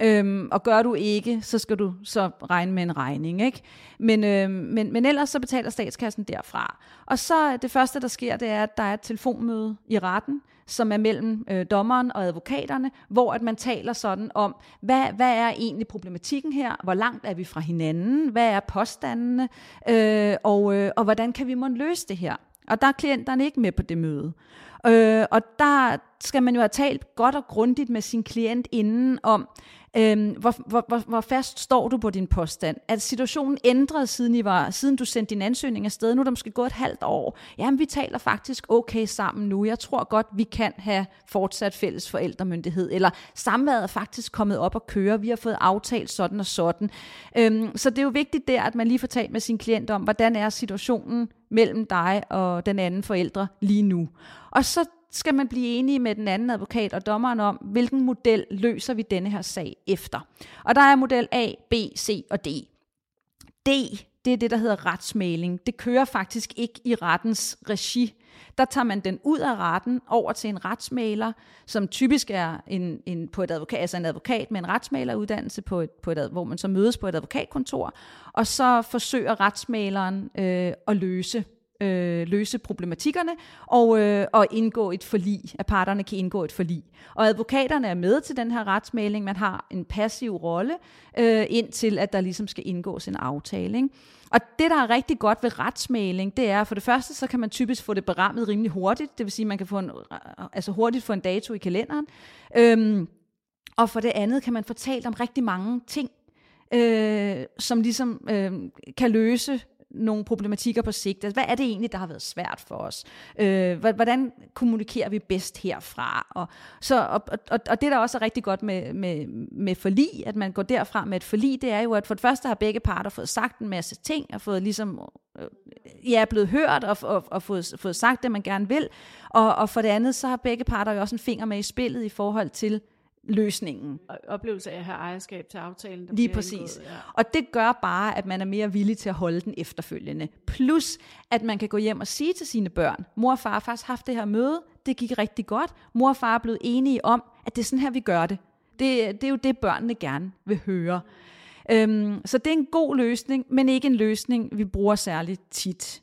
Øhm, og gør du ikke, så skal du så regne med en regning. Ikke? Men, øhm, men, men ellers så betaler statskassen derfra. Og så det første, der sker, det er, at der er et telefonmøde i retten, som er mellem øh, dommeren og advokaterne, hvor at man taler sådan om, hvad, hvad er egentlig problematikken her? Hvor langt er vi fra hinanden? Hvad er påstandene? Øh, og, øh, og hvordan kan vi måtte løse det her? Og der er klienterne ikke med på det møde. Øh, og der skal man jo have talt godt og grundigt med sin klient inden om, Øhm, hvor, hvor, hvor, hvor fast står du på din påstand? Er situationen ændret, siden, I var, siden du sendte din ansøgning afsted? Nu er der måske gået et halvt år. Jamen, vi taler faktisk okay sammen nu. Jeg tror godt, vi kan have fortsat fælles forældremyndighed. Eller samværet er faktisk kommet op og køre. Vi har fået aftalt sådan og sådan. Øhm, så det er jo vigtigt der, at man lige får talt med sin klient om, hvordan er situationen mellem dig og den anden forældre lige nu. Og så skal man blive enige med den anden advokat og dommeren om, hvilken model løser vi denne her sag efter. Og der er model A, B, C og D. D, det er det, der hedder retsmæling. Det kører faktisk ikke i rettens regi. Der tager man den ud af retten over til en retsmaler, som typisk er en, en, på et advokat, altså en advokat med en retsmaleruddannelse, på et, på et, hvor man så mødes på et advokatkontor, og så forsøger retsmaleren øh, at løse øh, løse problematikkerne og, øh, og indgå et forlig, at parterne kan indgå et forlig. Og advokaterne er med til den her retsmæling, man har en passiv rolle, øh, indtil at der ligesom skal indgås en aftale. Ikke? Og det, der er rigtig godt ved retsmæling, det er, for det første, så kan man typisk få det berammet rimelig hurtigt, det vil sige, man kan få en, øh, altså hurtigt få en dato i kalenderen. Øhm, og for det andet kan man fortælle om rigtig mange ting, øh, som ligesom øh, kan løse nogle problematikker på sigt. Altså, hvad er det egentlig, der har været svært for os? Øh, hvordan kommunikerer vi bedst herfra? Og, så, og, og, og det, der også er rigtig godt med, med, med forlig, at man går derfra med et forlig, det er jo, at for det første har begge parter fået sagt en masse ting, og fået ligesom, øh, ja, blevet hørt, og, og, og fået, fået sagt det, man gerne vil. Og, og for det andet, så har begge parter jo også en finger med i spillet i forhold til, løsningen. Oplevelse af at have ejerskab til aftalen. Der Lige præcis. Indgået, ja. Og det gør bare, at man er mere villig til at holde den efterfølgende. Plus, at man kan gå hjem og sige til sine børn, mor og far har faktisk haft det her møde, det gik rigtig godt, mor og far er blevet enige om, at det er sådan her, vi gør det. Det, det er jo det, børnene gerne vil høre. Øhm, så det er en god løsning, men ikke en løsning, vi bruger særligt tit.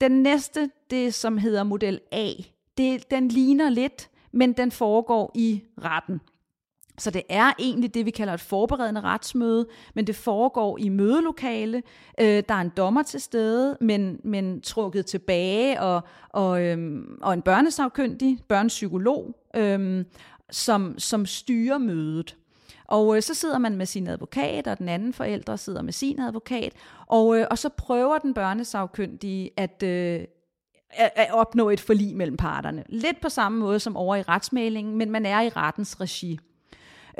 Den næste, det som hedder model A, det, den ligner lidt, men den foregår i retten. Så det er egentlig det, vi kalder et forberedende retsmøde, men det foregår i mødelokale. Øh, der er en dommer til stede, men, men trukket tilbage, og, og, øhm, og en børnesagkyndig, børnepsykolog, øhm, som, som styrer mødet. Og øh, så sidder man med sin advokat, og den anden forældre sidder med sin advokat, og, øh, og så prøver den børnesagkyndige at, øh, at, at opnå et forlig mellem parterne. Lidt på samme måde som over i retsmalingen, men man er i rettens regi.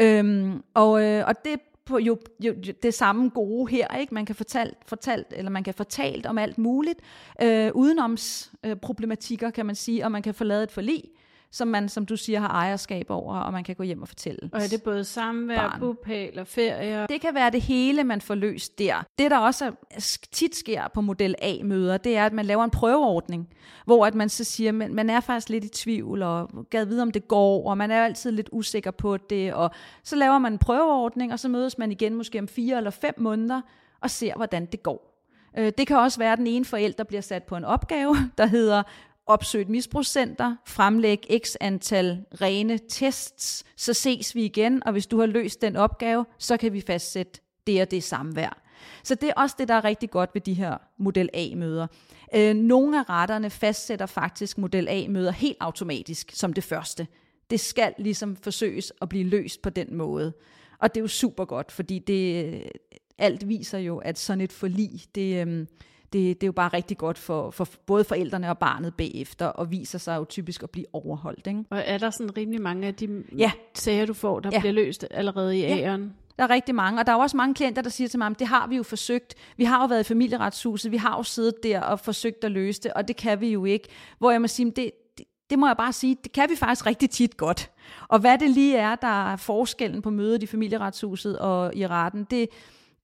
Øhm, og, øh, og det på jo, jo, det samme gode her, ikke? Man kan fortalt, fortalt eller man kan fortalt om alt muligt, øh, udenoms øh, problematikker, kan man sige, og man kan få lavet et forlig, som man, som du siger, har ejerskab over, og man kan gå hjem og fortælle. Og er det både samvær, bupæl og ferier? Det kan være det hele, man får løst der. Det, der også tit sker på model A-møder, det er, at man laver en prøveordning, hvor at man så siger, at man er faktisk lidt i tvivl, og gad vide, om det går, og man er altid lidt usikker på det, og så laver man en prøveordning, og så mødes man igen måske om fire eller fem måneder, og ser, hvordan det går. Øh, det kan også være, at den ene forælder bliver sat på en opgave, der hedder, opsøge et misbrugscenter, fremlæg x antal rene tests, så ses vi igen, og hvis du har løst den opgave, så kan vi fastsætte det og det samvær. Så det er også det, der er rigtig godt ved de her model A-møder. Øh, nogle af retterne fastsætter faktisk model A-møder helt automatisk som det første. Det skal ligesom forsøges at blive løst på den måde. Og det er jo super godt, fordi det, øh, alt viser jo, at sådan et forlig, det, øhm, det, det er jo bare rigtig godt for, for både forældrene og barnet bagefter, og viser sig jo typisk at blive overholdt. Ikke? Og er der sådan rimelig mange af de ja. sager, du får, der ja. bliver løst allerede i ja. æren? Der er rigtig mange, og der er også mange klienter, der siger til mig, det har vi jo forsøgt. Vi har jo været i familieretshuset, vi har jo siddet der og forsøgt at løse det, og det kan vi jo ikke. Hvor jeg må sige, det, det, det må jeg bare sige, det kan vi faktisk rigtig tit godt. Og hvad det lige er, der er forskellen på mødet i familieretshuset og i retten, det,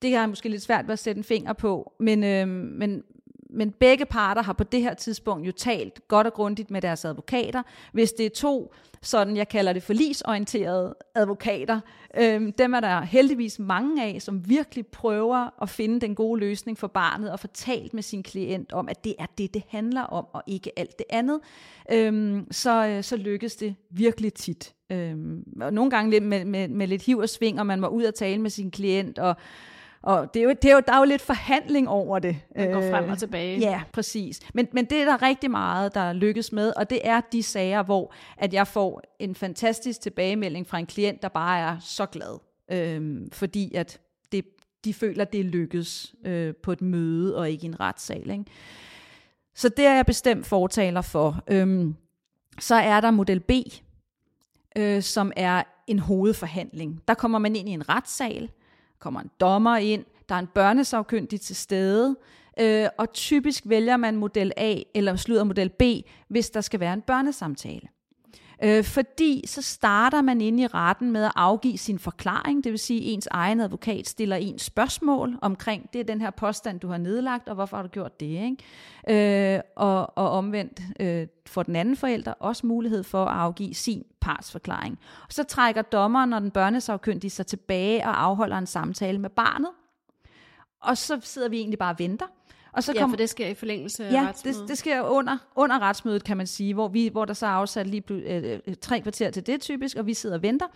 det har jeg måske lidt svært ved at sætte en finger på, men, øh, men, men begge parter har på det her tidspunkt jo talt godt og grundigt med deres advokater. Hvis det er to, sådan jeg kalder det forlisorienterede advokater, øh, dem er der heldigvis mange af, som virkelig prøver at finde den gode løsning for barnet og fortalt med sin klient om, at det er det, det handler om, og ikke alt det andet, øhm, øh, så, så lykkes det virkelig tit. Øhm, og nogle gange lidt med, med, med lidt hiv og sving, og man må ud og tale med sin klient, og og det er jo, det er jo, der er jo lidt forhandling over det. Man går frem og øh, tilbage. Ja, præcis. Men, men det er der rigtig meget, der lykkes med, og det er de sager, hvor at jeg får en fantastisk tilbagemelding fra en klient, der bare er så glad. Øhm, fordi at det, de føler, det lykkes øh, på et møde og ikke i en retssal. Ikke? Så det er jeg bestemt fortaler for. Øhm, så er der model B, øh, som er en hovedforhandling. Der kommer man ind i en retssal, kommer en dommer ind, der er en børnesagkyndig til stede, øh, og typisk vælger man model A eller slutter model B, hvis der skal være en børnesamtale. Øh, fordi så starter man ind i retten med at afgive sin forklaring, det vil sige, at ens egen advokat stiller en spørgsmål omkring, det er den her påstand, du har nedlagt, og hvorfor har du gjort det? Ikke? Øh, og, og omvendt øh, får den anden forælder også mulighed for at afgive sin partsforklaring. Og så trækker dommeren og den børnesagkyndige sig tilbage og afholder en samtale med barnet. Og så sidder vi egentlig bare og venter. Og så ja, for det sker i forlængelse af ja, retsmødet. det, det sker under, under retsmødet, kan man sige, hvor, vi, hvor der så er afsat lige øh, øh, tre kvarter til det typisk, og vi sidder og venter.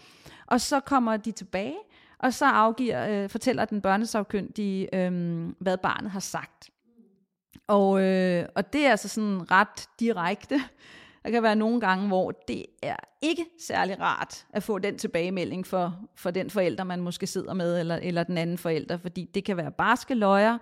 Og så kommer de tilbage, og så afgiver, øh, fortæller den børnesagkyndige, øh, hvad barnet har sagt. Og, øh, og det er altså sådan ret direkte. Der kan være nogle gange, hvor det er ikke særlig rart at få den tilbagemelding for, for den forælder, man måske sidder med, eller, eller den anden forælder, fordi det kan være barske løjer,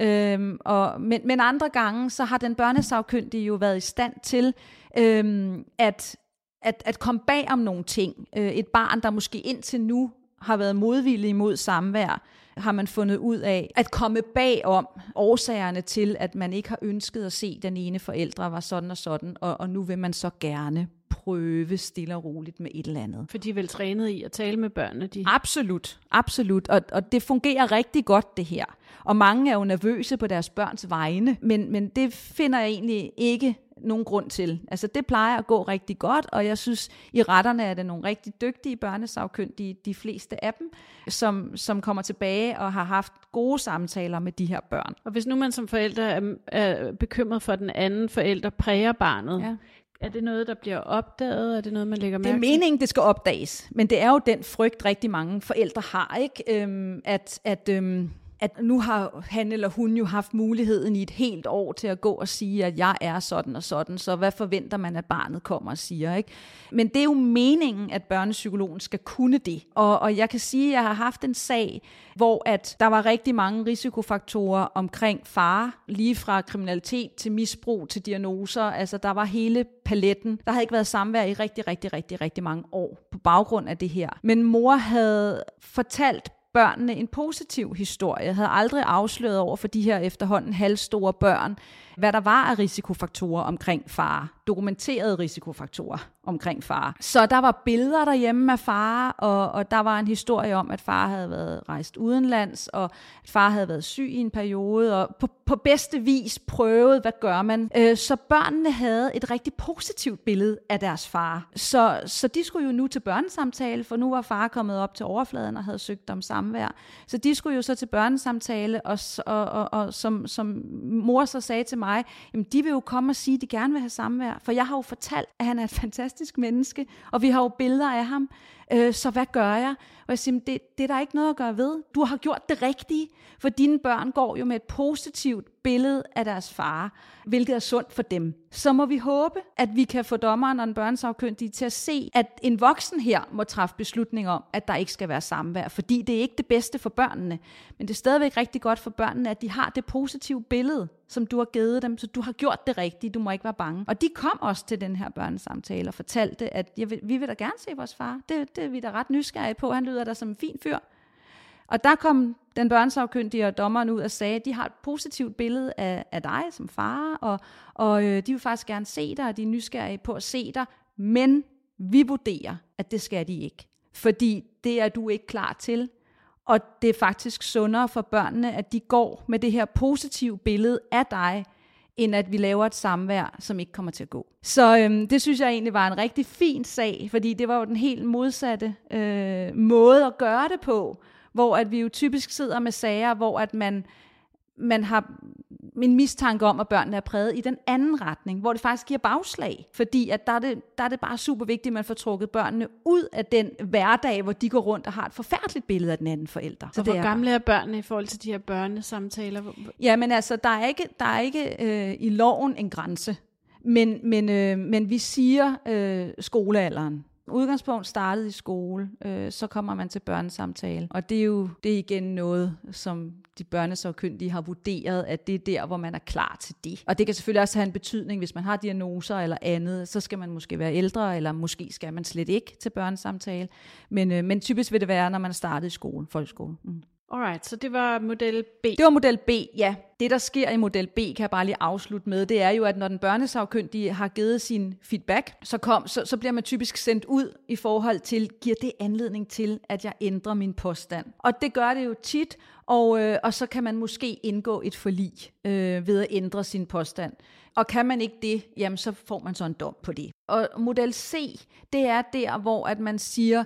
Øhm, og, men, men andre gange, så har den børnesagkyndige jo været i stand til øhm, at, at, at komme bag om nogle ting. Øh, et barn, der måske indtil nu har været modvillig imod samvær, har man fundet ud af at komme bag om årsagerne til, at man ikke har ønsket at se den ene forældre var sådan og sådan, og, og nu vil man så gerne prøve stille og roligt med et eller andet. For de er vel trænet i at tale med børnene? De... Absolut, absolut. Og, og det fungerer rigtig godt det her. Og mange er jo nervøse på deres børns vegne, men, men det finder jeg egentlig ikke nogen grund til. Altså det plejer at gå rigtig godt, og jeg synes, i retterne er det nogle rigtig dygtige børnesagkyndige, de fleste af dem, som, som kommer tilbage og har haft gode samtaler med de her børn. Og hvis nu man som forælder er, er bekymret for, at den anden forælder præger barnet, ja. Er det noget, der bliver opdaget? Er det noget, man lægger mærke til? Det er meningen, det skal opdages. Men det er jo den frygt, rigtig mange forældre har, ikke? Øhm, at, at øhm, at nu har han eller hun jo haft muligheden i et helt år til at gå og sige, at jeg er sådan og sådan, så hvad forventer man, at barnet kommer og siger? Ikke? Men det er jo meningen, at børnepsykologen skal kunne det. Og, og jeg kan sige, at jeg har haft en sag, hvor at der var rigtig mange risikofaktorer omkring far, lige fra kriminalitet til misbrug til diagnoser. Altså der var hele paletten. Der havde ikke været samvær i rigtig, rigtig, rigtig, rigtig mange år på baggrund af det her. Men mor havde fortalt børnene en positiv historie. Jeg havde aldrig afsløret over for de her efterhånden halvstore børn, hvad der var af risikofaktorer omkring far. Dokumenterede risikofaktorer omkring far. Så der var billeder derhjemme af far, og, og der var en historie om, at far havde været rejst udenlands, og at far havde været syg i en periode, og på, på bedste vis prøvet, hvad gør man. Øh, så børnene havde et rigtig positivt billede af deres far. Så, så de skulle jo nu til børnesamtale, for nu var far kommet op til overfladen og havde søgt om samvær. Så de skulle jo så til børnesamtale, og, og, og, og som, som mor så sagde til mig, jamen de vil jo komme og sige, at de gerne vil have samvær, for jeg har jo fortalt, at han er et fantastisk fantastisk menneske, og vi har jo billeder af ham, øh, så hvad gør jeg? Og jeg siger, det, det er der ikke noget at gøre ved. Du har gjort det rigtige, for dine børn går jo med et positivt billede af deres far, hvilket er sundt for dem. Så må vi håbe, at vi kan få dommeren og en børnesagkyndige til at se, at en voksen her må træffe beslutning om, at der ikke skal være samvær, fordi det er ikke det bedste for børnene. Men det er stadigvæk rigtig godt for børnene, at de har det positive billede, som du har givet dem, så du har gjort det rigtige, du må ikke være bange. Og de kom også til den her børnesamtale og fortalte, at jeg vil, vi vil da gerne se vores far. Det, det er vi da ret nysgerrige på. Han lyder da som en fin fyr. Og der kom den børnsafkyndige og dommeren ud og sagde, at de har et positivt billede af, af dig som far, og, og øh, de vil faktisk gerne se dig, og de er nysgerrige på at se dig, men vi vurderer, at det skal de ikke. Fordi det er du ikke klar til, og det er faktisk sundere for børnene, at de går med det her positive billede af dig, end at vi laver et samvær, som ikke kommer til at gå. Så øhm, det synes jeg egentlig var en rigtig fin sag, fordi det var jo den helt modsatte øh, måde at gøre det på, hvor at vi jo typisk sidder med sager, hvor at man, man har min mistanke om, at børnene er præget i den anden retning, hvor det faktisk giver bagslag. Fordi at der, er det, der er det bare super vigtigt, at man får trukket børnene ud af den hverdag, hvor de går rundt og har et forfærdeligt billede af den anden forælder. Så og hvor er, gamle er børnene i forhold til de her børnesamtaler? Ja, men altså, der er ikke, der er ikke øh, i loven en grænse. Men, men, øh, men vi siger øh, skolealderen udgangspunkt startede i skole, øh, så kommer man til børnesamtale. Og det er jo det er igen noget, som de børnesagkyndige har vurderet, at det er der, hvor man er klar til det. Og det kan selvfølgelig også have en betydning, hvis man har diagnoser eller andet, så skal man måske være ældre, eller måske skal man slet ikke til børnesamtale. Men, øh, men typisk vil det være, når man er startet i skole, folkeskole. Mm. Alright, så det var model B. Det var model B, ja. Det, der sker i model B, kan jeg bare lige afslutte med, det er jo, at når den børnesagkyndige har givet sin feedback, så, kom, så, så bliver man typisk sendt ud i forhold til, giver det anledning til, at jeg ændrer min påstand? Og det gør det jo tit, og, øh, og så kan man måske indgå et forlig øh, ved at ændre sin påstand. Og kan man ikke det, jamen så får man så en dom på det. Og model C, det er der, hvor at man siger,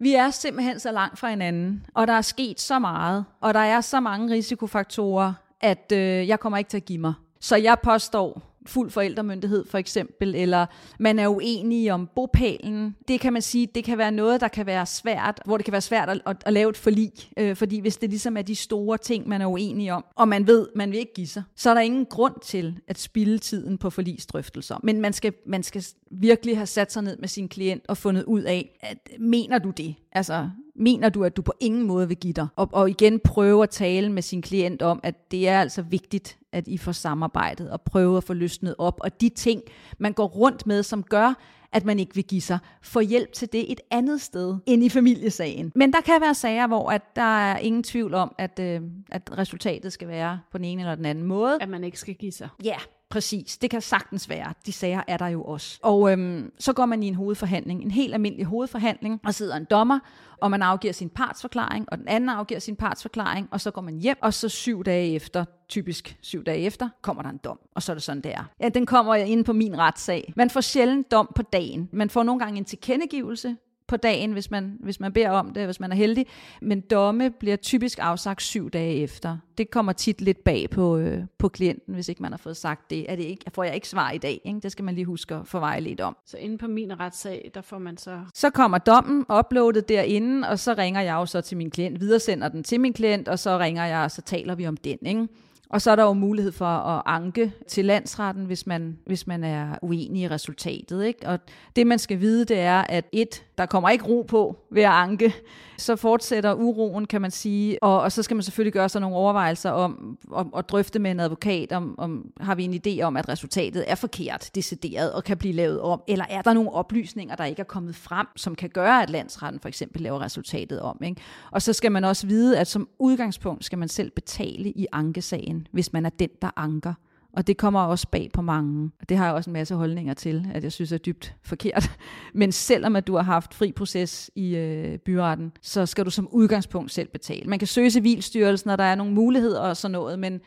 vi er simpelthen så langt fra hinanden, og der er sket så meget, og der er så mange risikofaktorer, at øh, jeg kommer ikke til at give mig. Så jeg påstår, fuld forældremyndighed for eksempel, eller man er uenig om bopælen. Det kan man sige, det kan være noget, der kan være svært, hvor det kan være svært at, at, at lave et forlig, øh, fordi hvis det ligesom er de store ting, man er uenig om, og man ved, man vil ikke give sig, så er der ingen grund til at spilde tiden på forlisdrøftelser. Men man skal, man skal virkelig have sat sig ned med sin klient og fundet ud af, at mener du det? Altså, mener du, at du på ingen måde vil give dig? Og, og igen prøve at tale med sin klient om, at det er altså vigtigt, at I får samarbejdet og prøve at få løsnet op. Og de ting, man går rundt med, som gør, at man ikke vil give sig, få hjælp til det et andet sted end i familiesagen. Men der kan være sager, hvor at der er ingen tvivl om, at, øh, at resultatet skal være på den ene eller den anden måde. At man ikke skal give sig. Ja, Præcis, det kan sagtens være. De sager er der jo også. Og øhm, så går man i en hovedforhandling, en helt almindelig hovedforhandling, og sidder en dommer, og man afgiver sin partsforklaring, og den anden afgiver sin partsforklaring, og så går man hjem, og så syv dage efter, typisk syv dage efter, kommer der en dom, og så er det sådan, det er. Ja, den kommer ind på min retssag. Man får sjældent dom på dagen. Man får nogle gange en tilkendegivelse, på dagen, hvis man, hvis man beder om det, hvis man er heldig. Men domme bliver typisk afsagt syv dage efter. Det kommer tit lidt bag på, øh, på klienten, hvis ikke man har fået sagt det. Er det ikke, får jeg ikke svar i dag. Ikke? Det skal man lige huske at få lidt om. Så inde på min retssag, der får man så... Så kommer dommen uploadet derinde, og så ringer jeg jo så til min klient, videresender den til min klient, og så ringer jeg, og så taler vi om den. Ikke? Og så er der jo mulighed for at anke til landsretten, hvis man, hvis man er uenig i resultatet. Ikke? Og det man skal vide, det er, at et, der kommer ikke ro på ved at anke. Så fortsætter uroen, kan man sige. Og, og så skal man selvfølgelig gøre sig nogle overvejelser om, om at drøfte med en advokat, om, om har vi en idé om, at resultatet er forkert, decideret og kan blive lavet om. Eller er der nogle oplysninger, der ikke er kommet frem, som kan gøre, at landsretten for eksempel laver resultatet om. Ikke? Og så skal man også vide, at som udgangspunkt skal man selv betale i ankesagen, hvis man er den, der anker. Og det kommer også bag på mange. Og det har jeg også en masse holdninger til, at jeg synes er dybt forkert. [laughs] Men selvom at du har haft fri proces i øh, byretten, så skal du som udgangspunkt selv betale. Man kan søge civilstyrelsen, og der er nogle muligheder og sådan noget, men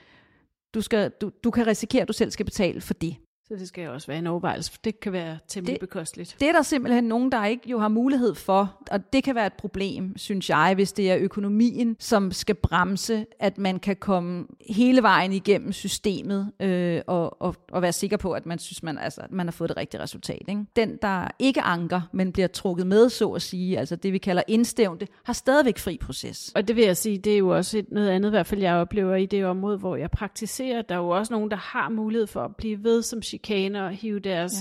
du, skal, du, du kan risikere, at du selv skal betale for det. Så det skal også være en overvejelse, for det kan være temmelig det, bekosteligt. Det er der simpelthen nogen, der ikke jo har mulighed for, og det kan være et problem, synes jeg, hvis det er økonomien, som skal bremse, at man kan komme hele vejen igennem systemet øh, og, og, og være sikker på, at man synes, man, altså, man har fået det rigtige resultat. Ikke? Den, der ikke anker, men bliver trukket med, så at sige, altså det vi kalder indstævnte, har stadigvæk fri proces. Og det vil jeg sige, det er jo også et, noget andet, i hvert fald jeg oplever i det område, hvor jeg praktiserer. Der er jo også nogen, der har mulighed for at blive ved som chikane og hive deres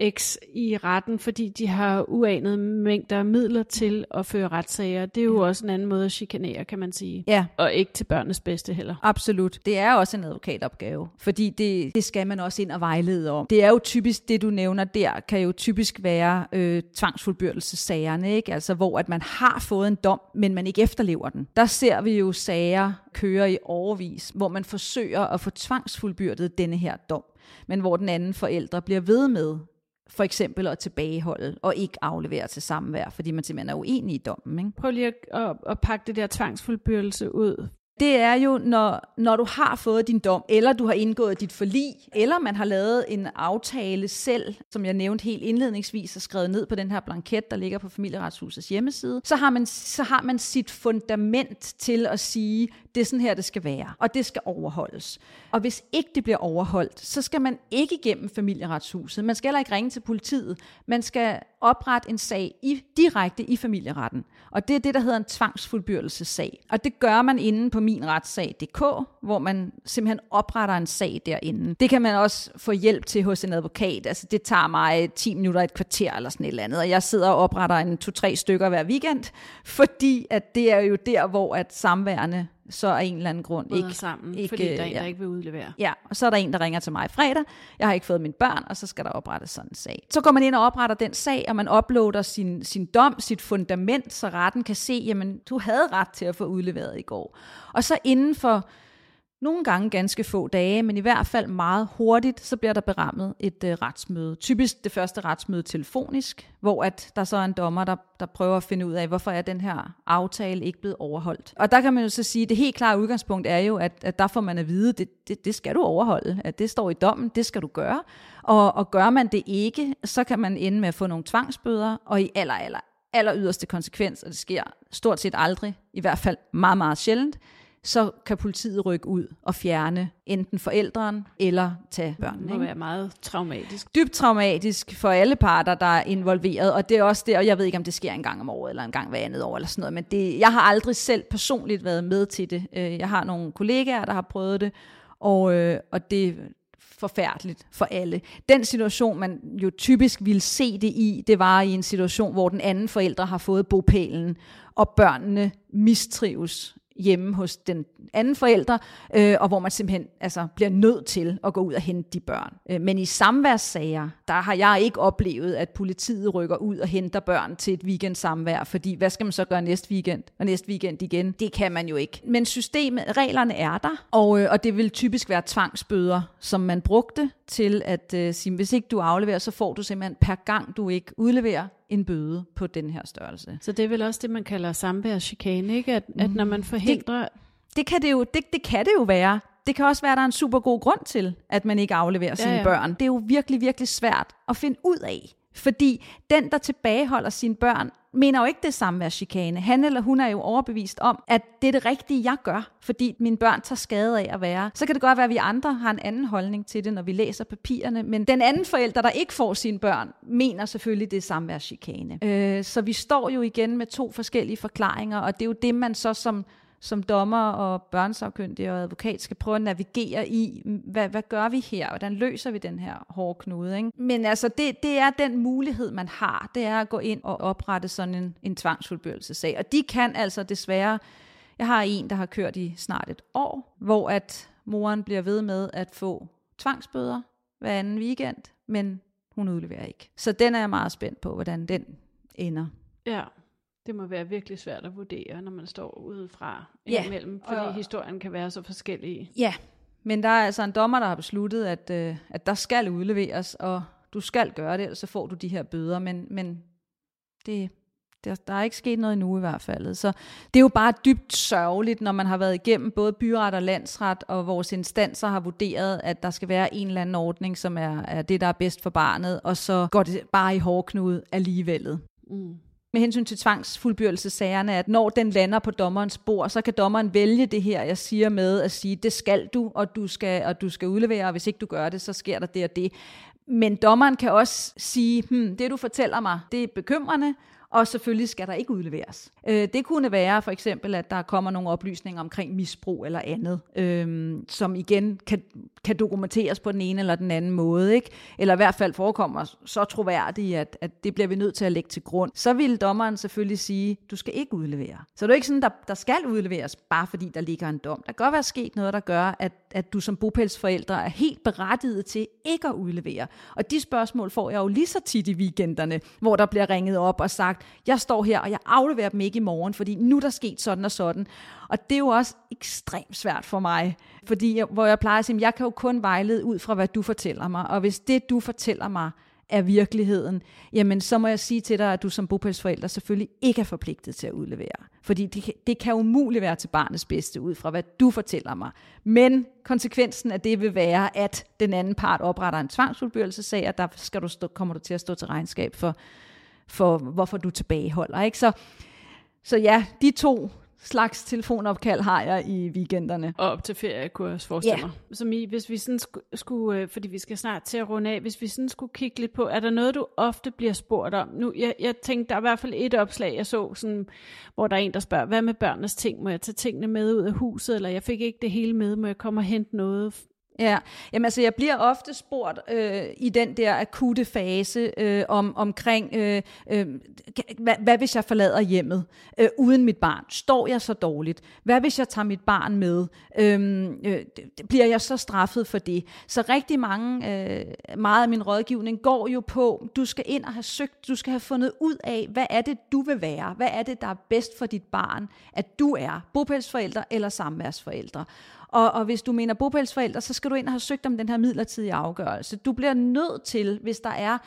ja. eks i retten, fordi de har uanede mængder af midler til at føre retssager. Det er jo ja. også en anden måde at chikanere, kan man sige. Ja. Og ikke til børnenes bedste heller. Absolut. Det er også en advokatopgave, fordi det, det skal man også ind og vejlede om. Det er jo typisk, det du nævner der, kan jo typisk være øh, tvangsfuldbyrdelsessagerne, ikke? Altså hvor at man har fået en dom, men man ikke efterlever den. Der ser vi jo sager køre i overvis, hvor man forsøger at få tvangsfuldbyrdet denne her dom men hvor den anden forældre bliver ved med for eksempel at tilbageholde og ikke aflevere til samvær, fordi man simpelthen er uenig i dommen. Ikke? Prøv lige at, at, at pakke det der tvangsfuldbyrdelse ud det er jo, når, når du har fået din dom, eller du har indgået dit forlig, eller man har lavet en aftale selv, som jeg nævnte helt indledningsvis og skrevet ned på den her blanket, der ligger på familieretshusets hjemmeside, så har man, så har man sit fundament til at sige, det er sådan her, det skal være, og det skal overholdes. Og hvis ikke det bliver overholdt, så skal man ikke igennem familieretshuset. Man skal heller ikke ringe til politiet. Man skal oprette en sag i, direkte i familieretten. Og det er det, der hedder en tvangsfuldbyrdelsessag. Og det gør man inde på minretssag.dk, hvor man simpelthen opretter en sag derinde. Det kan man også få hjælp til hos en advokat. Altså det tager mig 10 minutter, et kvarter eller sådan et eller andet. Og jeg sidder og opretter en to-tre stykker hver weekend, fordi at det er jo der, hvor at samværende så af en eller anden grund ikke... sammen, ikke, fordi der er en, ja. der ikke vil udlevere. Ja, og så er der en, der ringer til mig fredag. Jeg har ikke fået mine børn, og så skal der oprettes sådan en sag. Så går man ind og opretter den sag, og man uploader sin, sin dom, sit fundament, så retten kan se, jamen, du havde ret til at få udleveret i går. Og så inden for nogle gange ganske få dage, men i hvert fald meget hurtigt, så bliver der berammet et øh, retsmøde. Typisk det første retsmøde telefonisk, hvor at der så er en dommer, der, der prøver at finde ud af, hvorfor er den her aftale ikke blevet overholdt. Og der kan man jo så sige, at det helt klare udgangspunkt er jo, at, at der får man at vide, det, det, det skal du overholde, at det står i dommen, det skal du gøre. Og, og gør man det ikke, så kan man ende med at få nogle tvangsbøder, og i aller, aller, aller yderste konsekvens, og det sker stort set aldrig, i hvert fald meget, meget sjældent, så kan politiet rykke ud og fjerne enten forældren eller tage børnene. Det må ikke? være meget traumatisk. Dybt traumatisk for alle parter, der er involveret, og det er også det, og jeg ved ikke, om det sker en gang om året, eller en gang hver andet år, eller sådan noget, men det, jeg har aldrig selv personligt været med til det. Øh, jeg har nogle kollegaer, der har prøvet det, og, øh, og det, forfærdeligt for alle. Den situation, man jo typisk ville se det i, det var i en situation, hvor den anden forælder har fået bopælen, og børnene mistrives hjemme hos den anden forælder, øh, og hvor man simpelthen altså, bliver nødt til at gå ud og hente de børn. Øh, men i samværssager, der har jeg ikke oplevet, at politiet rykker ud og henter børn til et weekend samvær, fordi hvad skal man så gøre næste weekend, og næste weekend igen? Det kan man jo ikke. Men systemet, reglerne er der, og, øh, og det vil typisk være tvangsbøder, som man brugte til at øh, sige, hvis ikke du afleverer, så får du simpelthen per gang, du ikke udleverer, en bøde på den her størrelse. Så det er vel også det, man kalder samværschikane, ikke? At, at når man forhindrer... Det, det, kan det, jo, det, det kan det jo være. Det kan også være, at der er en super god grund til, at man ikke afleverer sine ja, ja. børn. Det er jo virkelig, virkelig svært at finde ud af. Fordi den, der tilbageholder sine børn, mener jo ikke det samme med chikane. Han eller hun er jo overbevist om, at det er det rigtige, jeg gør, fordi mine børn tager skade af at være. Så kan det godt være, at vi andre har en anden holdning til det, når vi læser papirerne. Men den anden forælder, der ikke får sine børn, mener selvfølgelig, det er samværschikane. Øh, så vi står jo igen med to forskellige forklaringer, og det er jo det, man så som som dommer og børnsafkyndige og advokat skal prøve at navigere i, hvad, hvad gør vi her? Hvordan løser vi den her hårde knude? Ikke? Men altså, det, det er den mulighed, man har. Det er at gå ind og oprette sådan en, en tvangsfuldbyrdelsesag. Og de kan altså desværre... Jeg har en, der har kørt i snart et år, hvor at moren bliver ved med at få tvangsbøder hver anden weekend, men hun udleverer ikke. Så den er jeg meget spændt på, hvordan den ender. Ja. Det må være virkelig svært at vurdere, når man står udefra ja. imellem, fordi og, historien kan være så forskellig. Ja, men der er altså en dommer, der har besluttet, at, øh, at der skal udleveres, og du skal gøre det, ellers så får du de her bøder, men, men det, der, der er ikke sket noget endnu i hvert fald. Så det er jo bare dybt sørgeligt, når man har været igennem både byret og landsret, og vores instanser har vurderet, at der skal være en eller anden ordning, som er, er det, der er bedst for barnet, og så går det bare i hårdknude alligevel. Mm med hensyn til tvangsfuldbyrdelsesagerne, at når den lander på dommerens bord, så kan dommeren vælge det her, jeg siger med at sige, det skal du, og du skal, og du skal udlevere, og hvis ikke du gør det, så sker der det og det. Men dommeren kan også sige, hmm, det du fortæller mig, det er bekymrende, og selvfølgelig skal der ikke udleveres. Øh, det kunne være for eksempel, at der kommer nogle oplysninger omkring misbrug eller andet, øh, som igen kan, kan dokumenteres på den ene eller den anden måde, ikke? eller i hvert fald forekommer så troværdigt, at, at det bliver vi nødt til at lægge til grund. Så vil dommeren selvfølgelig sige, du skal ikke udlevere. Så det er ikke sådan, der, der skal udleveres, bare fordi der ligger en dom. Der kan godt være sket noget, der gør, at, at du som bopælsforældre er helt berettiget til ikke at udlevere. Og de spørgsmål får jeg jo lige så tit i weekenderne, hvor der bliver ringet op og sagt, jeg står her, og jeg afleverer dem ikke i morgen, fordi nu er der sket sådan og sådan. Og det er jo også ekstremt svært for mig, fordi jeg, hvor jeg plejer at sige, jeg kan jo kun vejlede ud fra, hvad du fortæller mig. Og hvis det, du fortæller mig, er virkeligheden, jamen så må jeg sige til dig, at du som bopælsforælder selvfølgelig ikke er forpligtet til at udlevere. Fordi det, det kan umuligt være til barnets bedste ud fra, hvad du fortæller mig. Men konsekvensen af det vil være, at den anden part opretter en tvangsfuldbyrdelsesag, og der skal du stå, kommer du til at stå til regnskab for, for hvorfor du tilbageholder. Ikke? Så, så ja, de to slags telefonopkald har jeg i weekenderne. Og op til ferie, kunne jeg også forestille yeah. mig. Som i, hvis vi sådan skulle, øh, fordi vi skal snart til at runde af, hvis vi sådan skulle kigge lidt på, er der noget, du ofte bliver spurgt om? Nu, jeg, jeg tænkte, der er i hvert fald et opslag, jeg så, sådan, hvor der er en, der spørger, hvad med børnenes ting? Må jeg tage tingene med ud af huset, eller jeg fik ikke det hele med, må jeg komme og hente noget Ja, Jamen, altså jeg bliver ofte spurgt øh, i den der akutte fase øh, om omkring, øh, øh, hvad, hvad hvis jeg forlader hjemmet øh, uden mit barn? Står jeg så dårligt? Hvad hvis jeg tager mit barn med? Øhm, øh, øh, bliver jeg så straffet for det? Så rigtig mange, øh, meget af min rådgivning går jo på, du skal ind og have søgt, du skal have fundet ud af, hvad er det, du vil være? Hvad er det, der er bedst for dit barn, at du er bopælsforælder eller samværsforælder? Og, og hvis du mener bopælsforældre, så skal du ind og have søgt om den her midlertidige afgørelse. Du bliver nødt til, hvis der er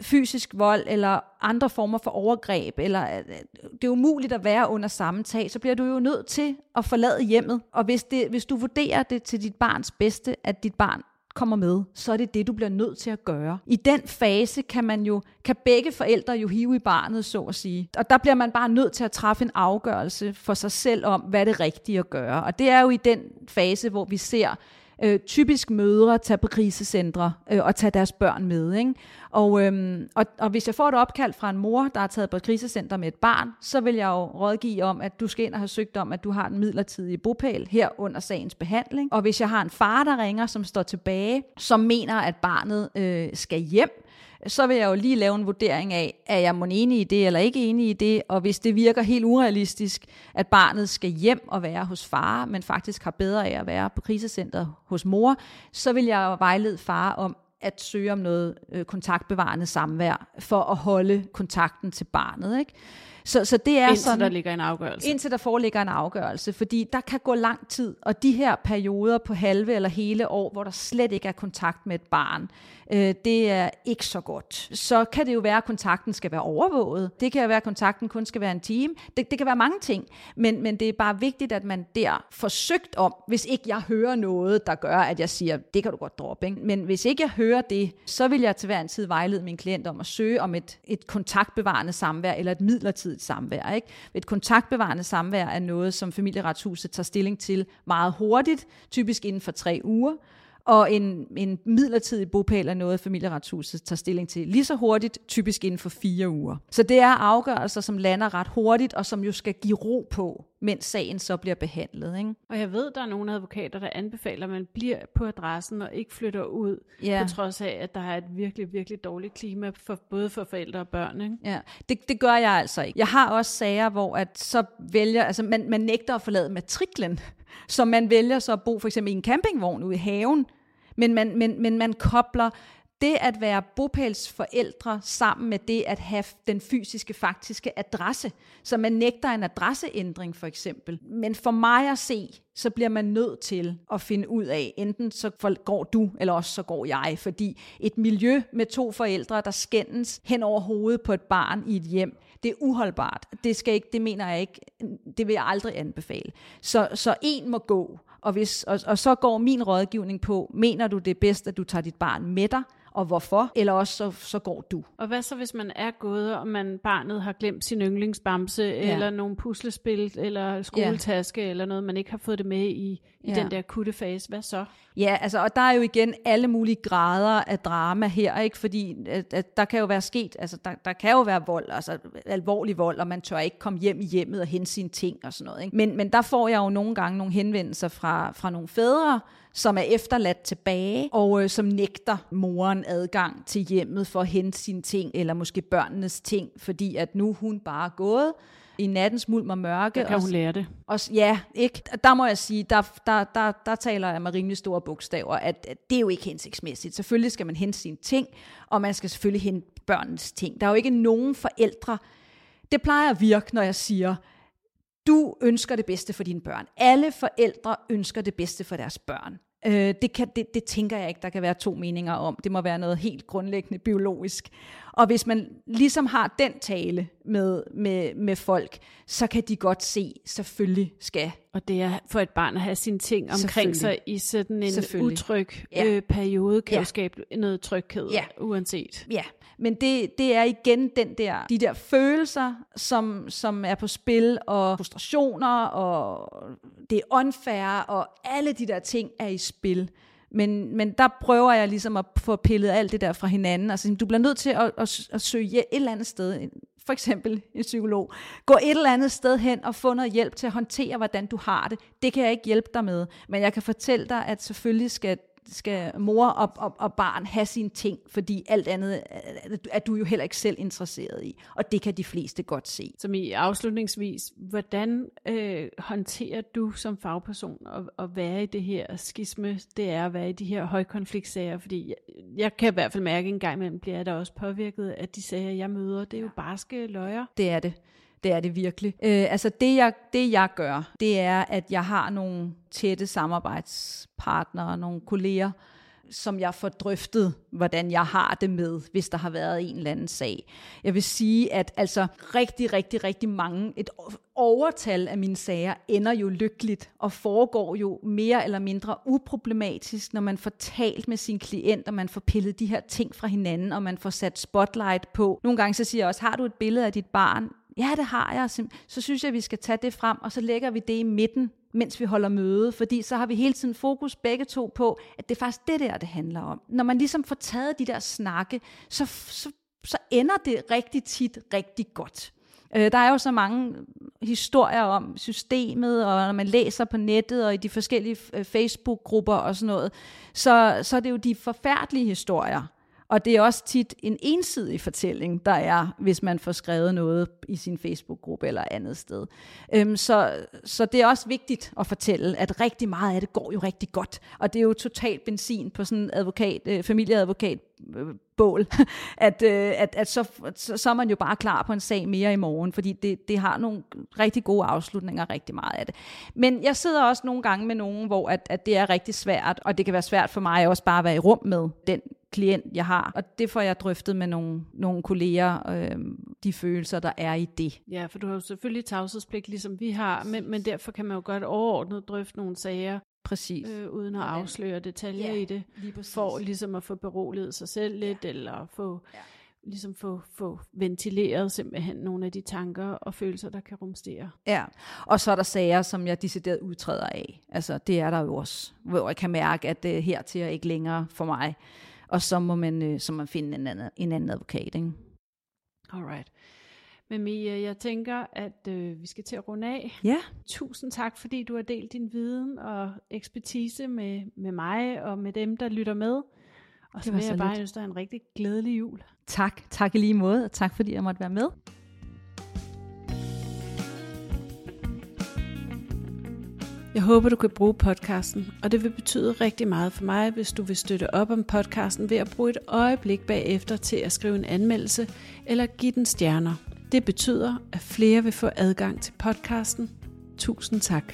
fysisk vold eller andre former for overgreb, eller øh, det er umuligt at være under samme tag, så bliver du jo nødt til at forlade hjemmet. Og hvis, det, hvis du vurderer det til dit barns bedste, at dit barn kommer med, så er det det, du bliver nødt til at gøre. I den fase kan man jo, kan begge forældre jo hive i barnet, så at sige. Og der bliver man bare nødt til at træffe en afgørelse for sig selv om, hvad det rigtige at gøre. Og det er jo i den fase, hvor vi ser øh, typisk mødre tage på krisecentre øh, og tage deres børn med. Ikke? Og, øhm, og, og hvis jeg får et opkald fra en mor, der er taget på et krisecenter med et barn, så vil jeg jo rådgive om, at du skal ind og have søgt om, at du har en midlertidig bopæl her under sagens behandling. Og hvis jeg har en far, der ringer, som står tilbage, som mener, at barnet øh, skal hjem, så vil jeg jo lige lave en vurdering af, er jeg må enig i det eller ikke enig i det, og hvis det virker helt urealistisk, at barnet skal hjem og være hos far, men faktisk har bedre af at være på krisecentret hos mor, så vil jeg vejlede far om, at søge om noget øh, kontaktbevarende samvær, for at holde kontakten til barnet. Ikke? Så, så det er indtil sådan, der ligger en afgørelse. Indtil der foreligger en afgørelse, fordi der kan gå lang tid, og de her perioder på halve eller hele år, hvor der slet ikke er kontakt med et barn, øh, det er ikke så godt. Så kan det jo være, at kontakten skal være overvåget. Det kan jo være, at kontakten kun skal være en time. Det, det kan være mange ting, men, men det er bare vigtigt, at man der forsøgt om, hvis ikke jeg hører noget, der gør, at jeg siger, det kan du godt droppe. Ikke? Men hvis ikke jeg hører det, så vil jeg til hver en tid vejlede min klient om at søge om et, et kontaktbevarende samvær eller et midlertidigt samvær. Ikke? Et kontaktbevarende samvær er noget, som familieretshuset tager stilling til meget hurtigt, typisk inden for tre uger og en, en midlertidig bopæl er noget, familieretshuset tager stilling til lige så hurtigt, typisk inden for fire uger. Så det er afgørelser, som lander ret hurtigt, og som jo skal give ro på, mens sagen så bliver behandlet. Ikke? Og jeg ved, der er nogle advokater, der anbefaler, at man bliver på adressen og ikke flytter ud, ja. på trods af, at der er et virkelig, virkelig dårligt klima, for, både for forældre og børn. Ikke? Ja, det, det gør jeg altså ikke. Jeg har også sager, hvor at så vælger, altså man, man nægter at forlade matriklen, så man vælger så at bo for eksempel i en campingvogn ude i haven, men man, men, men man kobler det at være bopælsforældre sammen med det at have den fysiske, faktiske adresse. Så man nægter en adresseændring for eksempel. Men for mig at se, så bliver man nødt til at finde ud af, enten så går du, eller også så går jeg. Fordi et miljø med to forældre, der skændes hen over hovedet på et barn i et hjem, det er uholdbart. Det, skal ikke, det mener jeg ikke, det vil jeg aldrig anbefale. Så, så en må gå, og, hvis, og, og så går min rådgivning på, mener du det er bedst, at du tager dit barn med dig, og hvorfor, eller også så, så går du. Og hvad så, hvis man er gået, og man barnet har glemt sin yndlingsbamse, ja. eller nogle puslespil, eller skoletaske, ja. eller noget, man ikke har fået det med i, i ja. den der akutte fase. Hvad så? Ja, altså, og der er jo igen alle mulige grader af drama her, ikke? fordi at, at der kan jo være sket, altså der, der kan jo være vold, altså alvorlig vold, og man tør ikke komme hjem i hjemmet og hente sine ting og sådan noget. Ikke? Men, men der får jeg jo nogle gange nogle henvendelser fra, fra nogle fædre, som er efterladt tilbage, og øh, som nægter moren adgang til hjemmet for at hente sine ting, eller måske børnenes ting, fordi at nu hun bare er gået i nattens mulm og mørke. Der kan hun lære det. Og, ja, ikke? Der må jeg sige, der, der, der, der taler jeg med rimelig store bogstaver, at, at det er jo ikke hensigtsmæssigt. Selvfølgelig skal man hente sine ting, og man skal selvfølgelig hente børnenes ting. Der er jo ikke nogen forældre, det plejer at virke, når jeg siger, du ønsker det bedste for dine børn. Alle forældre ønsker det bedste for deres børn. Øh, det, kan, det, det tænker jeg ikke, der kan være to meninger om. Det må være noget helt grundlæggende biologisk. Og hvis man ligesom har den tale med, med, med folk, så kan de godt se, selvfølgelig skal. Og det er for et barn at have sine ting omkring sig i sådan en utryg ja. øh, periode, kan ja. jo skabe noget tryghed, ja. uanset. Ja, men det, det er igen den der, de der følelser, som, som er på spil, og frustrationer, og det er unfair, og alle de der ting er i spil. Men, men der prøver jeg ligesom at få pillet alt det der fra hinanden. Altså, du bliver nødt til at, at, at søge et eller andet sted, for eksempel en psykolog. Gå et eller andet sted hen og få noget hjælp til at håndtere, hvordan du har det. Det kan jeg ikke hjælpe dig med, men jeg kan fortælle dig, at selvfølgelig skal skal mor og, og, og barn have sine ting, fordi alt andet er du jo heller ikke selv interesseret i. Og det kan de fleste godt se. Som i afslutningsvis, hvordan øh, håndterer du som fagperson at, at være i det her skisme, det er at være i de her højkonfliktsager? Fordi jeg, jeg kan i hvert fald mærke en gang imellem, bliver jeg da også påvirket af de sager, jeg møder. Det er jo barske løjer. Det er det. Det er det virkelig. Øh, altså det jeg, det jeg gør, det er, at jeg har nogle tætte samarbejdspartnere, nogle kolleger, som jeg får drøftet, hvordan jeg har det med, hvis der har været en eller anden sag. Jeg vil sige, at altså rigtig, rigtig, rigtig mange, et overtal af mine sager ender jo lykkeligt og foregår jo mere eller mindre uproblematisk, når man får talt med sin klient, og man får pillet de her ting fra hinanden, og man får sat spotlight på. Nogle gange så siger jeg også, har du et billede af dit barn? Ja, det har jeg. Så synes jeg, at vi skal tage det frem, og så lægger vi det i midten, mens vi holder møde, fordi så har vi hele tiden fokus begge to på, at det er faktisk det der, det handler om. Når man ligesom får taget de der snakke, så, så, så ender det rigtig tit rigtig godt. Øh, der er jo så mange øh, historier om systemet, og når man læser på nettet og i de forskellige øh, Facebook-grupper og sådan noget, så, så er det jo de forfærdelige historier, og det er også tit en ensidig fortælling, der er, hvis man får skrevet noget i sin Facebook-gruppe eller andet sted. Øhm, så, så det er også vigtigt at fortælle, at rigtig meget af det går jo rigtig godt. Og det er jo totalt benzin på sådan en advokat, øh, familieadvokat Øh, bål, [laughs] at, øh, at, at så, så, så er man jo bare klar på en sag mere i morgen, fordi det, det har nogle rigtig gode afslutninger, rigtig meget af det. Men jeg sidder også nogle gange med nogen, hvor at, at det er rigtig svært, og det kan være svært for mig også bare at være i rum med den klient, jeg har. Og det får jeg drøftet med nogle, nogle kolleger, øh, de følelser, der er i det. Ja, for du har jo selvfølgelig tavshedspligt, ligesom vi har, men, men derfor kan man jo godt overordnet drøfte nogle sager, Præcis. Øh, uden at afsløre detaljer ja, i det, for ligesom at få beroliget sig selv lidt, ja. eller få, ja. ligesom få, få ventileret simpelthen nogle af de tanker og følelser, der kan rumstere. Ja, og så er der sager, som jeg decideret udtræder af. Altså, det er der jo også, hvor jeg kan mærke, at det her til er ikke længere for mig. Og så må man, øh, så man finde en anden, en anden advokat, ikke? Alright. Men Mia, jeg tænker, at øh, vi skal til at runde af. Ja. Tusind tak, fordi du har delt din viden og ekspertise med, med mig og med dem, der lytter med. Og så vil jeg bare ønske dig en rigtig glædelig jul. Tak. Tak i lige måde, og tak fordi jeg måtte være med. Jeg håber, du kan bruge podcasten, og det vil betyde rigtig meget for mig, hvis du vil støtte op om podcasten ved at bruge et øjeblik bagefter til at skrive en anmeldelse eller give den stjerner. Det betyder, at flere vil få adgang til podcasten. Tusind tak.